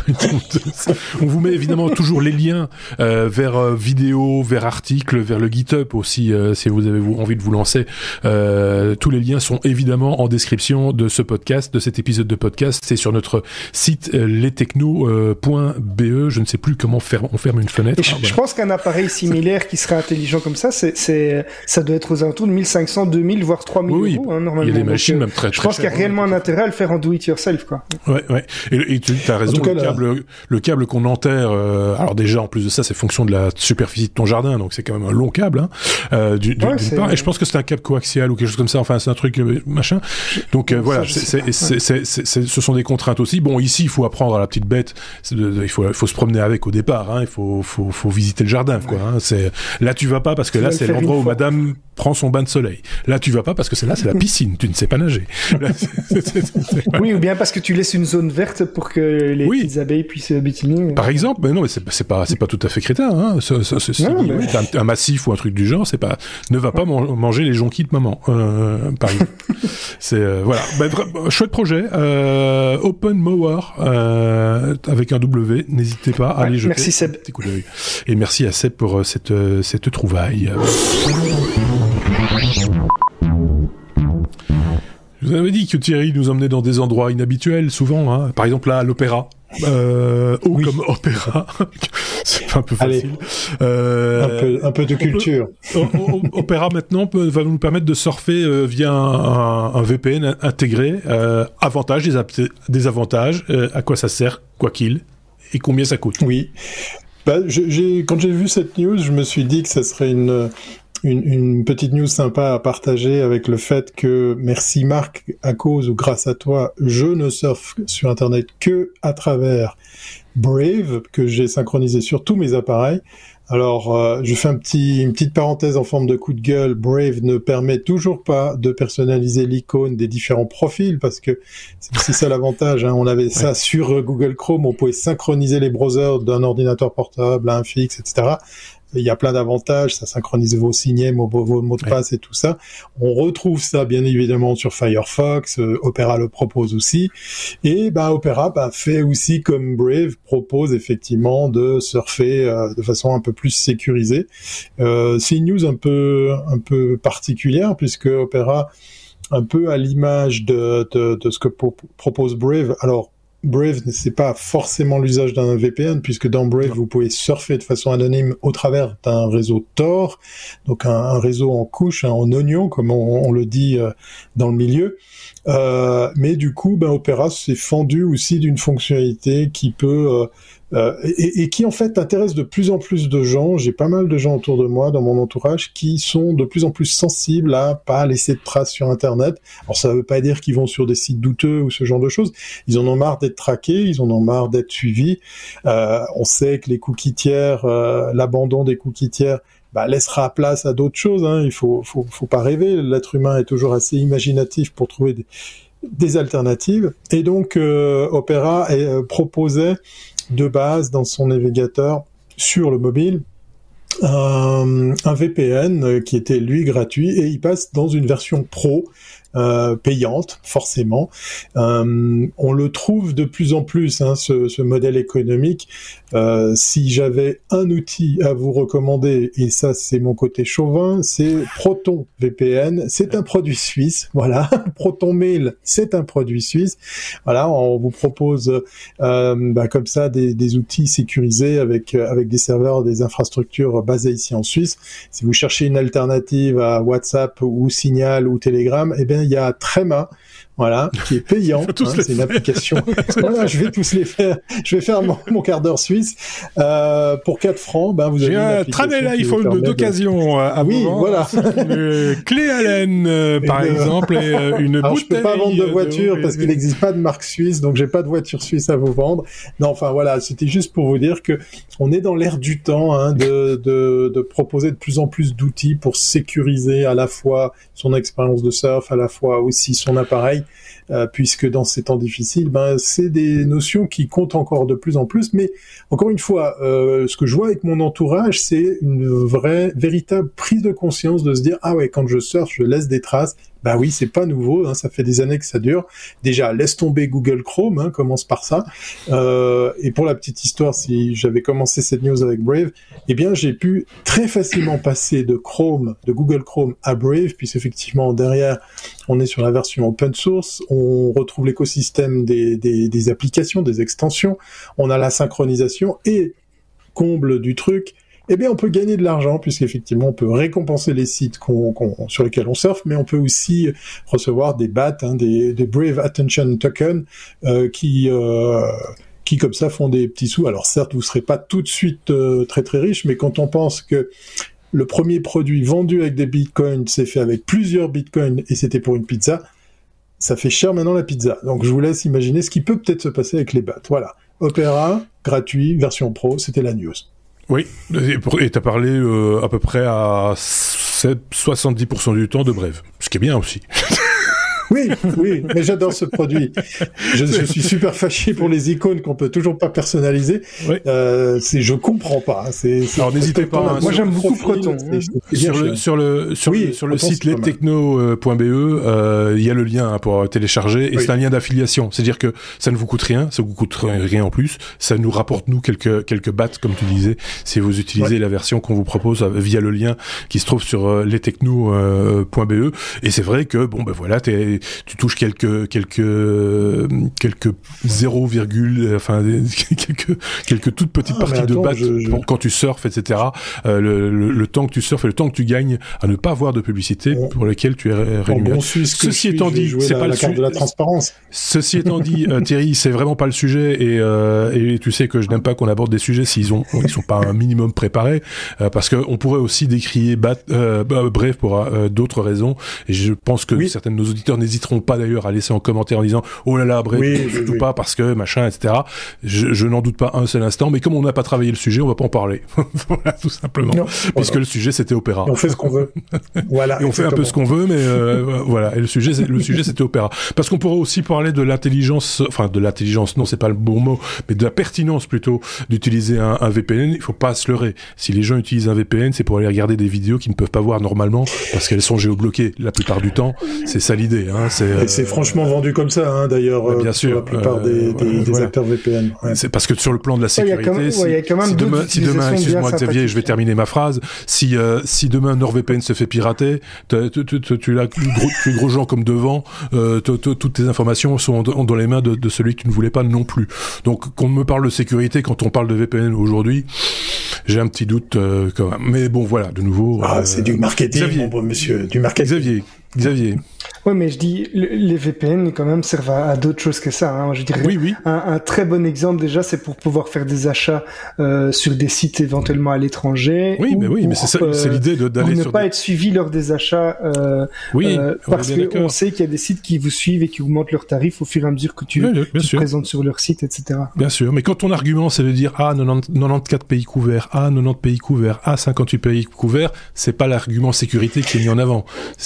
on vous met évidemment toujours les liens euh, vers euh, vidéos, vers articles, vers le GitHub aussi, euh, si vous avez envie de vous lancer. Euh, tous les liens sont évidemment en description de ce podcast, de cet épisode de podcast. C'est sur notre site lestechno.be. Je ne sais plus comment faire, on ferme une fenêtre. je, ah, pense qu'un appareil similaire qui serait intelligent comme ça, c'est, ça doit être aux alentours de 1500, 2000, voire 3000 oui, euros, hein, normalement. Il y a des machines même très, très Je pense qu'il y a réellement un intérêt à le faire en do it yourself, quoi. Ouais, ouais. Et, tu as raison, câble, le câble qu'on enterre, euh, alors déjà, en plus de ça, c'est fonction de la superficie de ton jardin, donc c'est quand même un long câble, hein, euh, d'une part. Et je pense que c'est un câble coaxial ou quelque chose comme ça, enfin, c'est un truc, euh, machin. Donc, euh, voilà, ce sont des contraintes aussi. Bon, ici, il faut apprendre à la petite bête, il faut, il faut se promener avec au départ, hein, il faut, faut, faut visiter le jardin, quoi. Hein, c'est, là, tu vas pas parce que là, c'est l'endroit où madame prend son bain de soleil. Là, tu vas pas parce que c'est là, c'est la piscine, tu ne sais pas nager. oui, ou bien parce que tu laisses une zone verte pour que les petites abeilles puissent butiner. Par exemple, mais non, mais c'est pas c'est pas tout à fait crétin. Hein. un, massif ou un truc du genre, c'est pas ne va pas manger les jonquilles de maman. Euh, par exemple. c'est euh, voilà, bah, chouette projet. Euh, Open Mower euh, avec un W. N'hésitez pas à aller jeter merci Seb. coup. Et merci à Seb pour euh, cette cette trouvaille. Je vous avais dit que Thierry nous emmenait dans des endroits inhabituels, souvent. Hein. Par exemple, là, à l'opéra. Euh, ou comme opéra. c'est un peu facile. Euh, un, peu, un peu de culture. opéra maintenant peut, va nous permettre de surfer euh, via un, un, VPN intégré. Euh, avantages, désavantages. Euh, à quoi ça sert, quoi qu'il, et combien ça coûte. Oui. Bah, quand j'ai vu cette news, je me suis dit que ça serait une, une, une, petite news sympa à partager avec le fait que merci Marc, à cause ou grâce à toi, je ne surfe sur Internet que à travers Brave que j'ai synchronisé sur tous mes appareils. Alors, euh, je fais un petit, une petite parenthèse en forme de coup de gueule. Brave ne permet toujours pas de personnaliser l'icône des différents profils parce que c'est aussi ça l'avantage. Hein. On avait ça sur Google Chrome, on pouvait synchroniser les browsers d'un ordinateur portable à un fixe, etc il y a plein d'avantages, ça synchronise vos signets, vos, mots de passe et tout ça. On retrouve ça bien évidemment sur Firefox, euh, Opera le propose aussi, et bah Opera bah, fait aussi comme Brave propose effectivement de surfer euh, de façon un peu plus sécurisée. Euh, c'est une news un peu un peu particulière puisque Opera un peu à l'image de, de, de ce que propose Brave. Alors Brave, c'est pas forcément l'usage d'un VPN, puisque dans Brave, vous pouvez surfer de façon anonyme au travers d'un réseau Tor, donc un, réseau en couche, hein, en oignon, comme on, le dit euh, dans le milieu. Euh, mais du coup, ben, Opera s'est fendu aussi d'une fonctionnalité qui peut euh, euh, et, qui en fait intéresse de plus en plus de gens. J'ai pas mal de gens autour de moi, dans mon entourage, qui sont de plus en plus sensibles à pas laisser de traces sur Internet. Alors ça veut pas dire qu'ils vont sur des sites douteux ou ce genre de choses. Ils en ont marre d'être traqués, ils en ont marre d'être suivis. Euh, on sait que les cookies tiers, euh, l'abandon des cookies tiers, bah, laissera place à d'autres choses. Hein. Il faut, faut, faut pas rêver. L'être humain est toujours assez imaginatif pour trouver des, des alternatives. Et donc, euh, Opera proposait de base dans son navigateur sur le mobile un, VPN qui était lui gratuit et il passe dans une version pro euh, payante, forcément. Euh, on le trouve de plus en plus, hein, ce, modèle économique. Euh, si j'avais un outil à vous recommander, et ça c'est mon côté chauvin, c'est Proton VPN. C'est un produit suisse, voilà. Proton Mail, c'est un produit suisse. Voilà, on vous propose bah, comme ça des, des, outils sécurisés avec avec des serveurs, des infrastructures basées ici en Suisse. Si vous cherchez une alternative à WhatsApp ou Signal ou Telegram, eh bien il y a Trema, voilà, qui est payant. Hein, c'est une application. voilà, je vais tous les faire. Je vais faire mon, quart d'heure suisse euh, pour 4 francs. Ben vous avez un Tramel iPhone d'occasion à oui, voilà. Une clé Allen euh, par exemple et euh, une Alors, bouteille. Je peux pas vendre de voiture parce qu'il n'existe pas de marque suisse, donc j'ai pas de voiture suisse à vous vendre. Non, enfin voilà, c'était juste pour vous dire que on est dans l'ère du temps hein, de, de, de proposer de plus en plus d'outils pour sécuriser à la fois son expérience de surf, à la fois aussi son appareil euh, puisque dans ces temps difficiles, ben c'est des notions qui comptent encore de plus en plus. Mais encore une fois, euh, ce que je vois avec mon entourage, c'est une vraie, véritable prise de conscience de se dire ah ouais, quand je surfe, je laisse des traces bah oui, c'est pas nouveau, hein, ça fait des années que ça dure. Déjà, laisse tomber Google Chrome, hein, commence par ça. Euh, et pour la petite histoire, si j'avais commencé cette news avec Brave, eh bien j'ai pu très facilement passer de Chrome, de Google Chrome à Brave, puisque effectivement derrière, on est sur la version open source, on retrouve l'écosystème des applications, des extensions, on a la synchronisation et comble du truc, eh bien, on peut gagner de l'argent puisqu'effectivement, on peut récompenser les sites sur lesquels on surfe, mais on peut aussi recevoir des BAT, hein, des, Brave Attention Token, euh, qui euh, qui comme ça font des petits sous. Alors certes, vous serez pas tout de suite euh, très très riche, mais quand on pense que le premier produit vendu avec des bitcoins s'est fait avec plusieurs bitcoins et c'était pour une pizza, ça fait cher maintenant la pizza. Donc je vous laisse imaginer ce qui peut peut-être se passer avec les BAT. Voilà. Opera, gratuit, version pro, c'était la news. Oui, et tu as parlé euh, à peu près à 70% du temps de brève, ce qui est bien aussi. Oui, oui, mais j'adore ce produit. Je, je, suis super fâché pour les icônes qu'on peut toujours pas personnaliser. Oui. Euh, c'est, je comprends pas. C'est, Alors n'hésitez pas. Hein, moi j'aime beaucoup Proton. Sur le, sur le sur le sur le site lestechno.be, euh, il y a le lien hein, pour télécharger et c'est un lien d'affiliation. C'est-à-dire que ça ne vous coûte rien, ça vous coûte rien en plus. Ça nous rapporte nous quelques quelques bahts comme tu disais si vous utilisez la version qu'on vous propose euh, via le lien qui se trouve sur euh, lestechno.be. Et c'est vrai que bon ben voilà, t'es tu touches quelques quelques quelques 0, enfin quelques quelques toutes petites ah, parties de batte quand tu surfes, etc. Euh, le, le, temps que tu surfes et le temps que tu gagnes à ne pas avoir de publicité pour lequel tu es rémunéré. Ceci étant dit, c'est pas le sujet de la transparence. Ceci étant dit, euh, Thierry, c'est vraiment pas le sujet et, euh, et tu sais que je n'aime pas qu'on aborde des sujets s'ils ont ils sont pas un minimum préparés parce que on pourrait aussi décrier bat, bref pour d'autres raisons et je pense que certains de nos auditeurs n'hésiteront pas d'ailleurs à laisser en commentaire en disant oh là là bref surtout pas parce que machin etc je, n'en doute pas un seul instant mais comme on n'a pas travaillé le sujet on va pas en parler. Voilà tout simplement. Puisque le sujet c'était opéra. On fait ce qu'on veut. Voilà et on fait un peu ce qu'on veut mais euh, voilà. Et le sujet le sujet c'était opéra. Parce qu'on pourrait aussi parler de l'intelligence enfin de l'intelligence non c'est pas le bon mot mais de la pertinence plutôt d'utiliser un, un, VPN il faut pas se leurrer. Si les gens utilisent un VPN c'est pour aller regarder des vidéos qu'ils ne peuvent pas voir normalement parce qu'elles sont géobloquées la plupart du temps. C'est ça l'idée hein. Hein, c'est c'est franchement vendu comme ça, hein, d'ailleurs. bien sûr, la plupart des, des, acteurs VPN. C'est parce que sur le plan de la sécurité, si, demain, si demain excuse-moi Xavier, je vais terminer ma phrase. Si si demain NordVPN se fait pirater, tu as plus gros gens comme devant, toutes tes informations sont dans les mains de celui que tu ne voulais pas non plus. Donc qu'on me parle de sécurité quand on parle de VPN aujourd'hui, j'ai un petit doute quand même. Mais bon, voilà, de nouveau. Ah, c'est du marketing, mon monsieur, du marketing. Xavier, Xavier. Oui, mais je dis, les VPN quand même servent à, d'autres choses que ça. Hein. Je dirais oui, oui. Un, un, très bon exemple déjà, c'est pour pouvoir faire des achats euh, sur des sites éventuellement à l'étranger. Oui, mais oui, mais c'est euh, l'idée d'aller sur ne pas être suivi lors des achats. Euh, oui, euh, parce qu'on sait qu'il y a des sites qui vous suivent et qui augmentent leurs tarifs au fur et à mesure que tu, te présentes sur leur site, etc. Bien sûr, mais quand ton argument c'est de dire ah 94 pays couverts, ah 90 pays couverts, ah 58 pays couverts, c'est pas l'argument sécurité qui est mis en avant.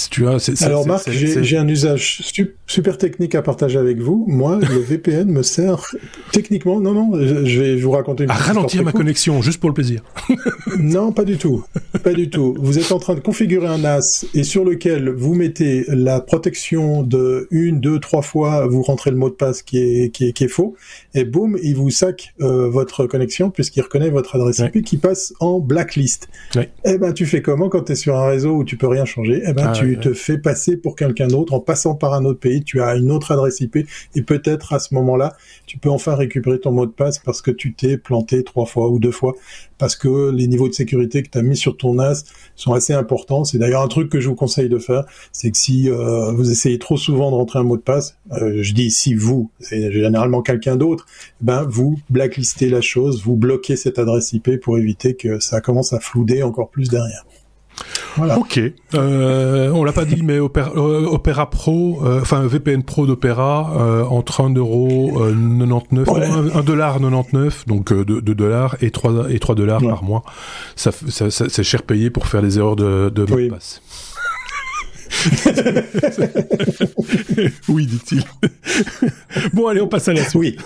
Tu vois, Alors Marc, j'ai un usage super technique à partager avec vous. Moi, le VPN me sert techniquement. Non, non, je vais vous raconter une. À ralentir ma connexion, juste pour le plaisir. non, pas du tout, pas du tout. Vous êtes en train de configurer un NAS et sur lequel vous mettez la protection de une, deux, trois fois, vous rentrez le mot de passe qui est qui est, qui est faux et boum, il vous sac euh, votre connexion puisqu'il reconnaît votre adresse IP qui passe en blacklist. Ouais. Eh ben, tu fais comment quand tu es sur un réseau où tu peux rien changer? Eh ben, ah tu te fais passer pour quelqu'un d'autre en passant par un autre pays. Tu as une autre adresse IP et peut-être à ce moment-là, tu peux enfin récupérer ton mot de passe parce que tu t'es planté trois fois ou deux fois parce que les niveaux de sécurité que tu as mis sur ton NAS sont assez importants. C'est d'ailleurs un truc que je vous conseille de faire, c'est que si euh, vous essayez trop souvent de rentrer un mot de passe, euh, je dis si vous, c'est généralement quelqu'un d'autre, ben vous blacklistez la chose, vous bloquez cette adresse IP pour éviter que ça commence à flouder encore plus derrière. Ok. Euh, on l'a pas dit, mais Opera, euh, Opera Pro, euh, enfin VPN Pro d'Opera, euh, entre 1 euro 99, 1, dollar 99, donc 2, dollars et 3 et 3 dollars par mois. Ça, ça, c'est cher payé pour faire des erreurs de, de mot de passe. oui, dit-il. bon, allez, on passe à la suite. Oui.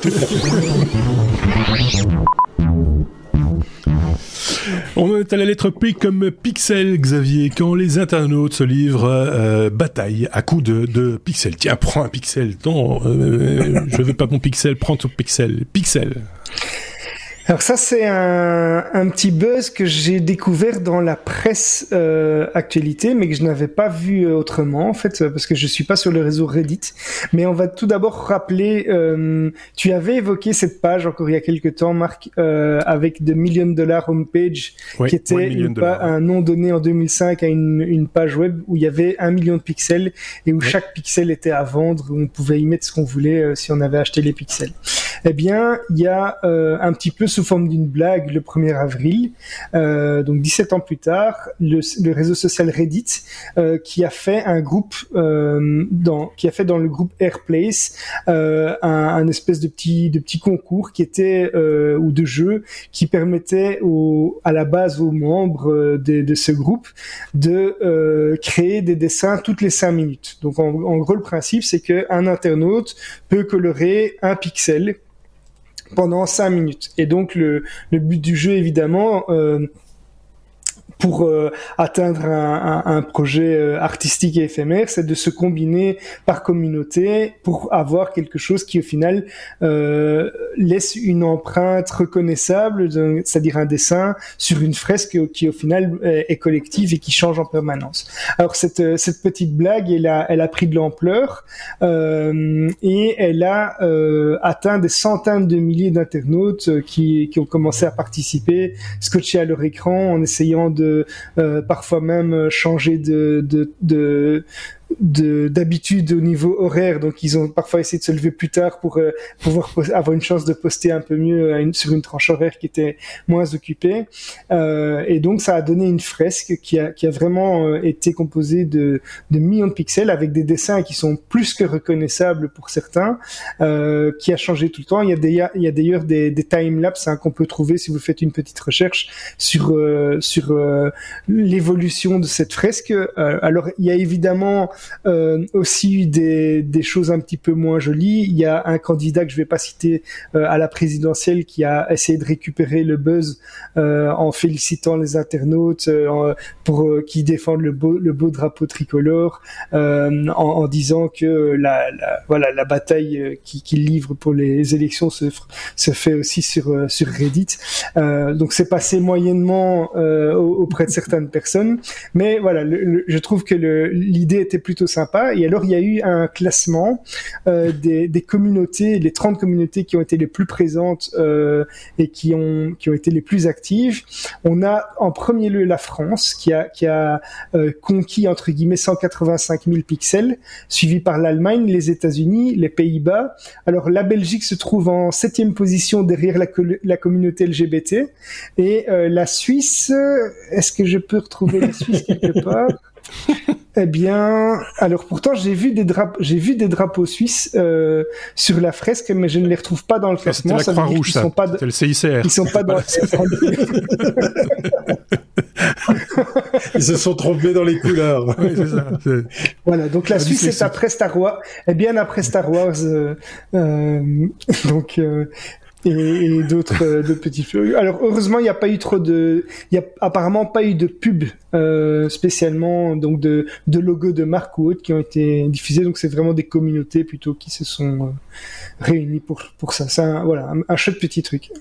On est à la lettre P comme Pixel, Xavier. Quand les internautes se livrent euh, bataille à coups de, de pixels. Tiens, prends un pixel. Euh, je veux pas mon pixel, prends ton pixel. Pixel. Alors ça c'est un, un, petit buzz que j'ai découvert dans la presse euh, actualité, mais que je n'avais pas vu euh, autrement en fait, parce que je suis pas sur le réseau Reddit. Mais on va tout d'abord rappeler, euh, tu avais évoqué cette page encore il y a quelques temps, Marc, euh, avec de million dollars homepage, qui était un nom donné en 2005 à une, une, page web où il y avait un million de pixels et où chaque pixel était à vendre, où on pouvait y mettre ce qu'on voulait euh, si on avait acheté les pixels. Eh bien, il y a un petit peu sous forme d'une blague le 1er avril, euh, donc 17 ans plus tard, le, réseau social Reddit euh, qui a fait un groupe euh, dans qui a fait dans le groupe Airplace un, un, espèce de petit de petit concours qui était ou de jeu qui permettait à la base aux membres de, de ce groupe de créer des dessins toutes les 5 minutes. Donc en, en gros le principe c'est que un internaute peut colorer un pixel pendant 5 minutes. Et donc le, le but du jeu, évidemment, euh, pour euh, atteindre un, un, un projet euh, artistique et éphémère, c'est de se combiner par communauté pour avoir quelque chose qui au final euh, laisse une empreinte reconnaissable, c'est-à-dire un dessin sur une fresque qui au final est collective et qui change en permanence. Alors cette, euh, cette petite blague, elle a, elle a pris de l'ampleur euh, et elle a atteint des centaines de milliers d'internautes qui, qui ont commencé à participer, scotcher à leur écran en essayant de euh, parfois même changer de, de, de d'habitude au niveau horaire, donc ils ont parfois essayé de se lever plus tard pour euh, pouvoir avoir une chance de poster un peu mieux euh, sur une tranche horaire qui était moins occupée. Euh, et donc ça a donné une fresque qui a, qui a vraiment euh, été composée de, de millions de pixels avec des dessins qui sont plus que reconnaissables pour certains, qui a changé tout le temps. Il y a d'ailleurs, des, des time-lapse hein, qu'on peut trouver si vous faites une petite recherche sur sur l'évolution de cette fresque. alors il y a évidemment euh, aussi des, des choses un petit peu moins jolies. Il y a un candidat que je vais pas citer euh, à la présidentielle qui a essayé de récupérer le buzz euh, en félicitant les internautes euh, pour qui défendent le beau, le beau drapeau tricolore en, en, disant que la, la, voilà la bataille qu'il qui livre pour les élections se, se fait aussi sur sur Reddit. donc c'est passé moyennement auprès de certaines personnes, mais voilà, je trouve que l'idée était plutôt sympa. Et alors il y a eu un classement des, des communautés, les 30 communautés qui ont été les plus présentes euh, et qui ont qui ont été les plus actives. On a en premier lieu la France qui a qui a euh, conquis entre guillemets 185 000 pixels, suivi par l'Allemagne, les États-Unis, les Pays-Bas. Alors la Belgique se trouve en septième position derrière la, la communauté LGBT et euh, la Suisse. Est-ce que je peux retrouver la Suisse quelque part? eh bien, alors pourtant j'ai vu des drapeaux, j'ai vu des drapeaux suisses euh, sur la fresque, mais je ne les retrouve pas dans le classement. Ça, la Croix-Rouge, ça. Sont pas le CICR. Ils sont pas dans. ils se sont trompés dans les couleurs. Oui, ça. Voilà, donc la Suisse est après Star Wars, est bien après Star Wars. Euh, euh, donc euh, et, d'autres euh, petits feux. Alors heureusement, il n'y a pas eu trop de, il y a apparemment pas eu de pub euh, spécialement, donc de, de logos de marque ou autres qui ont été diffusés. Donc c'est vraiment des communautés plutôt qui se sont euh, réunies pour pour ça. C'est voilà un, un chouette petit truc.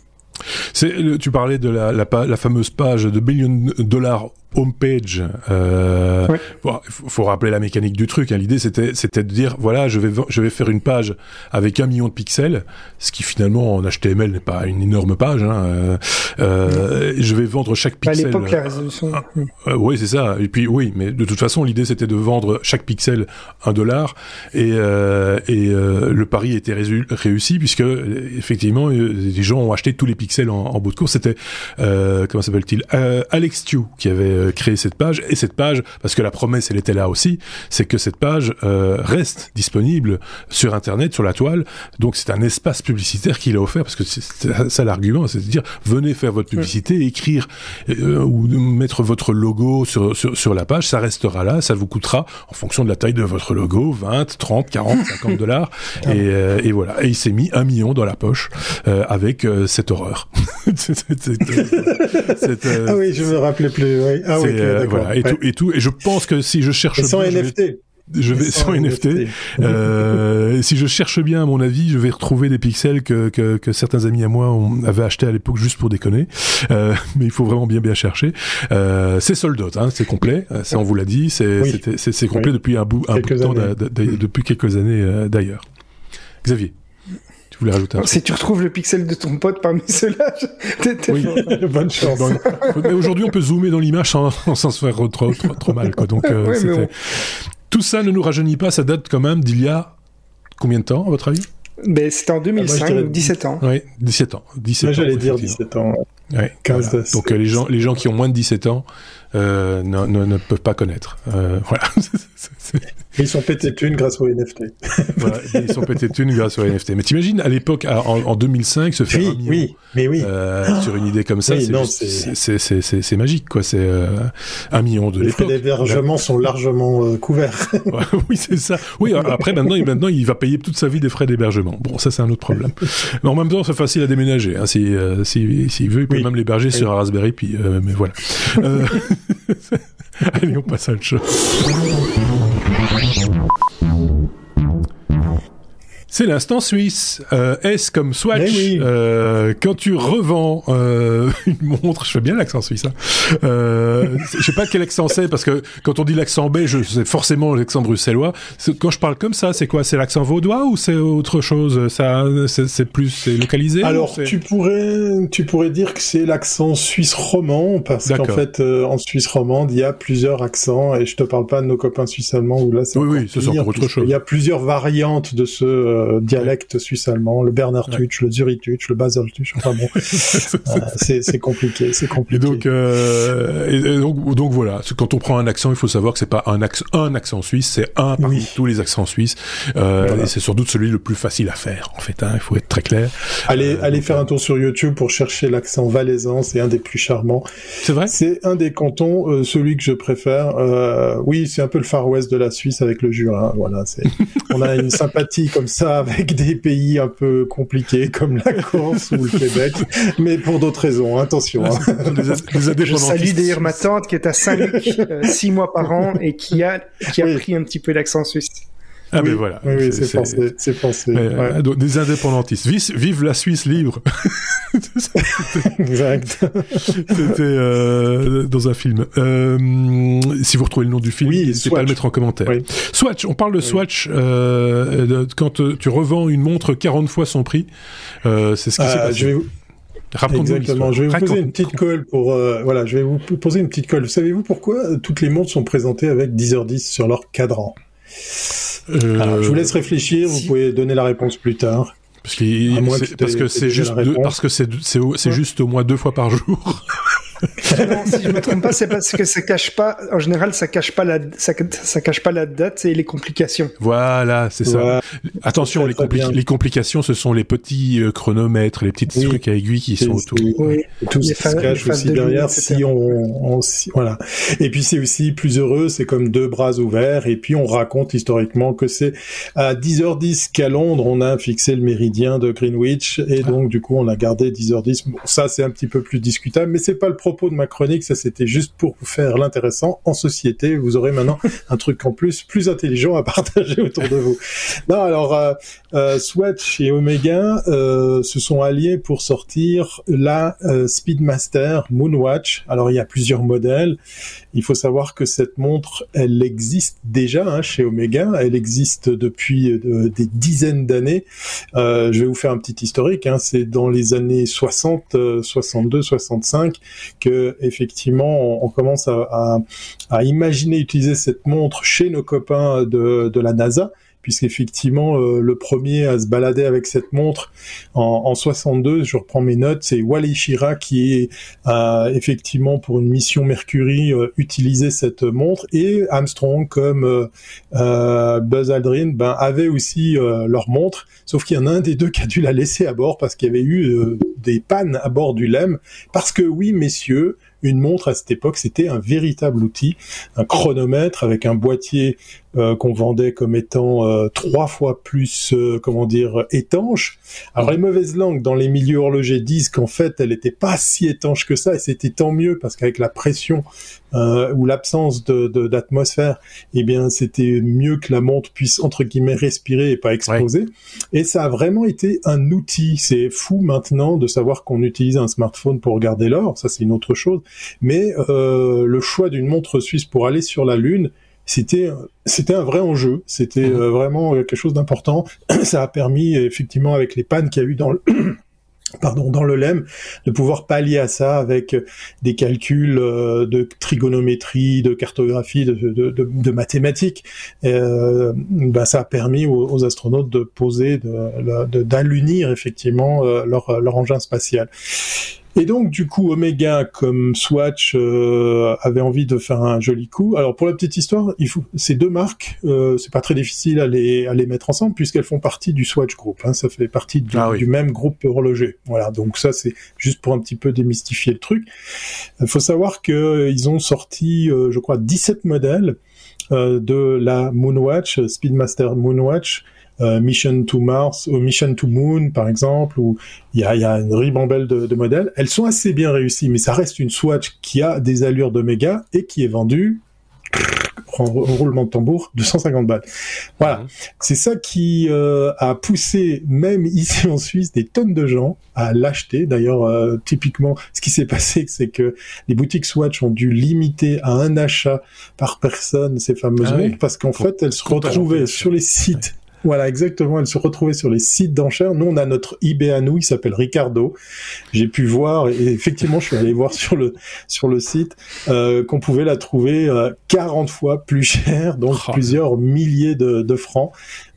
C'est, tu parlais de la, la, la fameuse page de billion dollars homepage. Euh, il faut, rappeler la mécanique du truc. Hein. L'idée c'était c'était de dire voilà je vais je vais faire une page avec un million de pixels, ce qui finalement en HTML n'est pas une énorme page. Hein. Euh, euh, je vais vendre chaque pixel. À l'époque la résolution. Euh, oui c'est ça. Et puis oui mais de toute façon l'idée c'était de vendre chaque pixel un dollar et et le pari était réussi puisque effectivement les gens ont acheté tous les pixels en, en bout de course. C'était comment s'appelle-t-il Alex Tew qui avait euh, créer cette page. Et cette page parce que la promesse elle était là aussi c'est que cette page euh, reste disponible sur internet sur la toile. Donc c'est un espace publicitaire qu'il a offert parce que c'est ça l'argument c'est de dire venez faire votre publicité écrire euh, ou mettre votre logo sur, sur, sur la page. Ça restera là ça vous coûtera en fonction de la taille de votre logo 20 30 40 50 dollars. Et, et voilà. Et il s'est mis un million dans la poche avec cette horreur ah oui je me rappelais plus oui. Ah euh, voilà, et, tout, et tout. Et je pense que si je cherche sans NFT. Je vais sans, NFT. Euh, si je cherche bien, à mon avis, je vais retrouver des pixels que, que, que certains amis à moi ont, avaient acheté à l'époque juste pour déconner. Euh, mais il faut vraiment bien bien chercher. Euh, c'est sold out, hein, c'est complet. Euh, ça, on vous l'a dit. C'est c'est complet depuis un bout, un bout de temps, depuis quelques années euh, d'ailleurs. Xavier voulais rajouter un Si tu retrouves le pixel de ton pote parmi ceux-là, oui. bonne chance. mais aujourd'hui, on peut zoomer dans l'image sans, sans se faire trop, trop, trop mal. Quoi. Donc, euh, tout ça ne nous rajeunit pas. Ça date quand même d'il y a combien de temps, à votre avis? Ben, C'était en 2005, ah, 17 ans. Oui, 17 ans. 17 moi, j'allais dire 17 ans. Ouais, 15 Donc, euh, les, gens, les gens qui ont moins de 17 ans euh, ne, ne, ne, peuvent pas connaître. Euh, voilà. Ils sont pétés thunes grâce au NFT. voilà, ils sont pétés thunes grâce au NFT. Mais t'imagines, à l'époque, en, en, 2005, se faire oui, un million oui, mais oui. Euh, sur une idée comme ça, c'est magique, quoi. C'est un million de l'époque. Les frais d'hébergement sont largement couverts. oui, c'est ça. Oui, après, maintenant, il, maintenant, il va payer toute sa vie des frais d'hébergement. Bon, ça, c'est un autre problème. Mais en même temps, c'est facile à déménager. Hein. S'il si, si, veut, il peut même l'héberger sur un Raspberry, puis, mais voilà. Allez, on passe à autre chose. C'est l'instant suisse. Euh, S comme Swatch. Eh euh, quand tu revends euh, une montre, je fais bien l'accent suisse. Hein. Euh, je sais pas quel accent c'est parce que quand on dit l'accent belge, c'est forcément l'accent bruxellois. Quand je parle comme ça, c'est quoi? C'est l'accent vaudois ou c'est autre chose? Ça, c'est plus c'est localisé Alors tu pourrais tu pourrais dire que c'est l'accent suisse roman parce qu'en fait euh, en Suisse romande il y a plusieurs accents et je te parle pas de nos copains suisses allemands où là c'est oui oui c'est autre chose. Il y a plusieurs variantes de ce euh, dialecte suisse-allemand, le Bernard Tutsch, le Zurich Tutsch, le Basel Tutsch. Enfin bon, c'est compliqué, c'est compliqué. Et donc, et, donc, donc voilà, quand on prend un accent, il faut savoir que c'est pas un accent, un accent suisse, c'est un parmi tous les accents suisses, et c'est sans doute celui le plus facile à faire. En fait, hein, il faut être très clair. Allez, allez faire un tour sur YouTube pour chercher l'accent valaisan, c'est un des plus charmants. C'est vrai? C'est un des cantons, celui que je préfère. oui, c'est un peu le Far West de la Suisse avec le Jura. Voilà, c'est on a une sympathie comme ça avec des pays un peu compliqués comme la Corse ou le Québec, mais pour d'autres raisons. Attention. Hein. Je salue d'ailleurs ma tante qui est à Saint-Luc euh, six mois par an et qui a qui a pris un petit peu l'accent suisse. Ah ben voilà. Oui, c'est pensé, c'est pensé. Euh, des indépendantistes. Vive, la Suisse libre. exact. C'était euh, dans un film. Euh, si vous retrouvez le nom du film, n'hésitez pas à le mettre en commentaire. Swatch, on parle de Swatch quand tu revends une montre 40 fois son prix. c'est ce qui s'est passé. Je vais vous... Exactement. Je vais vous poser une petite colle pour voilà. Je vais vous poser une petite colle. Savez-vous pourquoi toutes les montres sont présentées avec 10h10 sur leur cadran? Euh, je vous laisse réfléchir, vous pouvez donner la réponse plus tard. Parce, parce que c'est juste, parce que c'est juste au moins deux fois par jour. Non, si je me trompe pas, c'est parce que ça cache pas, en général, ça cache pas la, ça, ça cache pas la date et les complications. Voilà, c'est ça. Attention, les, les, complications, ce sont les petits euh, chronomètres, les petits trucs à aiguilles qui sont autour. Oui. Tout ce qui se cache aussi derrière, si on, voilà. Et puis c'est aussi plus heureux, c'est comme deux bras ouverts, et puis on raconte historiquement que c'est à 10h10 qu'à Londres, on a fixé le méridien de Greenwich, et ah. donc du coup, on a gardé 10h10. Bon, ça, c'est un petit peu plus discutable, mais c'est pas le propos de ma chronique, ça c'était juste pour vous faire l'intéressant en société. Vous aurez maintenant un truc en plus, plus intelligent à partager autour de vous. Non, alors euh, euh, Swatch et Omega euh, se sont alliés pour sortir la Speedmaster Moonwatch. Alors il y a plusieurs modèles. Il faut savoir que cette montre, elle existe déjà hein, chez Omega. Elle existe depuis des dizaines d'années. je vais vous faire un petit historique. Hein. C'est dans les années 60, 62, 65 que effectivement on, commence à, imaginer utiliser cette montre chez nos copains de la NASA puisqu'effectivement euh, le premier à se balader avec cette montre en, en 62, je reprends mes notes, c'est Wally Schirra qui a effectivement pour une mission Mercury euh, utilisé cette montre. Et Armstrong comme euh, euh Buzz Aldrin ben avait aussi leur montre, sauf qu'il y en a un des deux qui a dû la laisser à bord parce qu'il y avait eu des pannes à bord du LEM, parce que oui messieurs, une montre à cette époque, c'était un véritable outil, un chronomètre avec un boîtier euh, qu'on vendait comme étant euh, trois fois plus, euh, comment dire, étanche. Alors les mauvaises langues dans les milieux horlogers disent qu'en fait, elle n'était pas si étanche que ça, et c'était tant mieux parce qu'avec la pression ou l'absence de d'atmosphère, eh bien, c'était mieux que la montre puisse entre guillemets respirer et pas exploser. Et ça a vraiment été un outil. C'est fou maintenant de savoir qu'on utilise un smartphone pour regarder l'or, ça c'est une autre chose. Mais le choix d'une montre suisse pour aller sur la Lune, c'était c'était un vrai enjeu, c'était mhm. euh, vraiment quelque chose d'important. Ça a permis effectivement avec les pannes qu'il y a eu dans le pardon, dans le LEM, de pouvoir pallier à ça avec des calculs euh, de trigonométrie, de cartographie, de, de, de, mathématiques. Euh, bah, ça a permis aux, astronautes de poser, d'allunir effectivement euh, leur, leur engin spatial. Et donc du coup Omega comme Swatch euh, avait envie de faire un joli coup. Alors pour la petite histoire, il faut ces deux marques, euh, c'est pas très difficile à les à les mettre ensemble puisqu'elles font partie du Swatch Group. Hein, ça fait partie du, ah du, même groupe horloger. Voilà, donc ça c'est juste pour un petit peu démystifier le truc. Il faut savoir que euh, ils ont sorti, euh, je crois, 17 modèles de la Moonwatch, Speedmaster Moonwatch. Euh, Mission to Mars ou Mission to Moon par exemple, où il y a, y a, une ribambelle de, de, modèles. Elles sont assez bien réussies, mais ça reste une Swatch qui a des allures de méga et qui est vendue en roulement de tambour 250 balles. Voilà, c'est ça qui euh, a poussé même ici en Suisse des tonnes de gens à l'acheter. D'ailleurs, euh, typiquement, ce qui s'est passé, c'est que les boutiques Swatch ont dû limiter à un achat par personne ces fameuses ah montres parce qu'en fait, elles se retrouvaient sur les sites Voilà, exactement. Elle se retrouvait sur les sites d'enchères. Nous, on a notre eBay à nous, il s'appelle Ricardo. J'ai pu voir, et effectivement, je suis allé voir sur le sur le site euh, qu'on pouvait la trouver 40 fois plus cher, donc oh. plusieurs milliers de, de francs.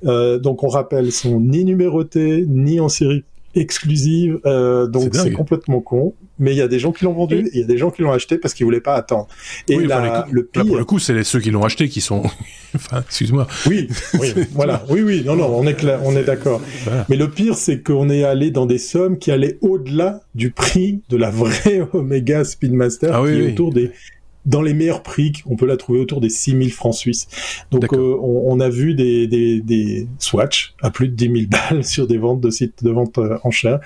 Euh, donc on rappelle, sont ni numérotés, ni en série exclusive, euh, donc c'est complètement con. Mais il y a des gens qui l'ont vendu, et il y a des gens qui l'ont acheté parce qu'ils voulaient pas attendre. Et là, le pire... pour le coup, c'est ceux qui l'ont acheté qui sont. enfin, excuse-moi. Oui, oui, voilà, oui, oui, non, non, on est clair, on est d'accord. Mais le pire, c'est qu'on est allé dans des sommes qui allaient au-delà du prix de la vraie Omega Speedmaster, ah, qui est autour des dans les meilleurs prix, on peut la trouver autour des 6000 francs suisses. Donc euh, on, a vu des, des, des à plus de 10 000 balles sur des ventes de sites de vente euh, en chair.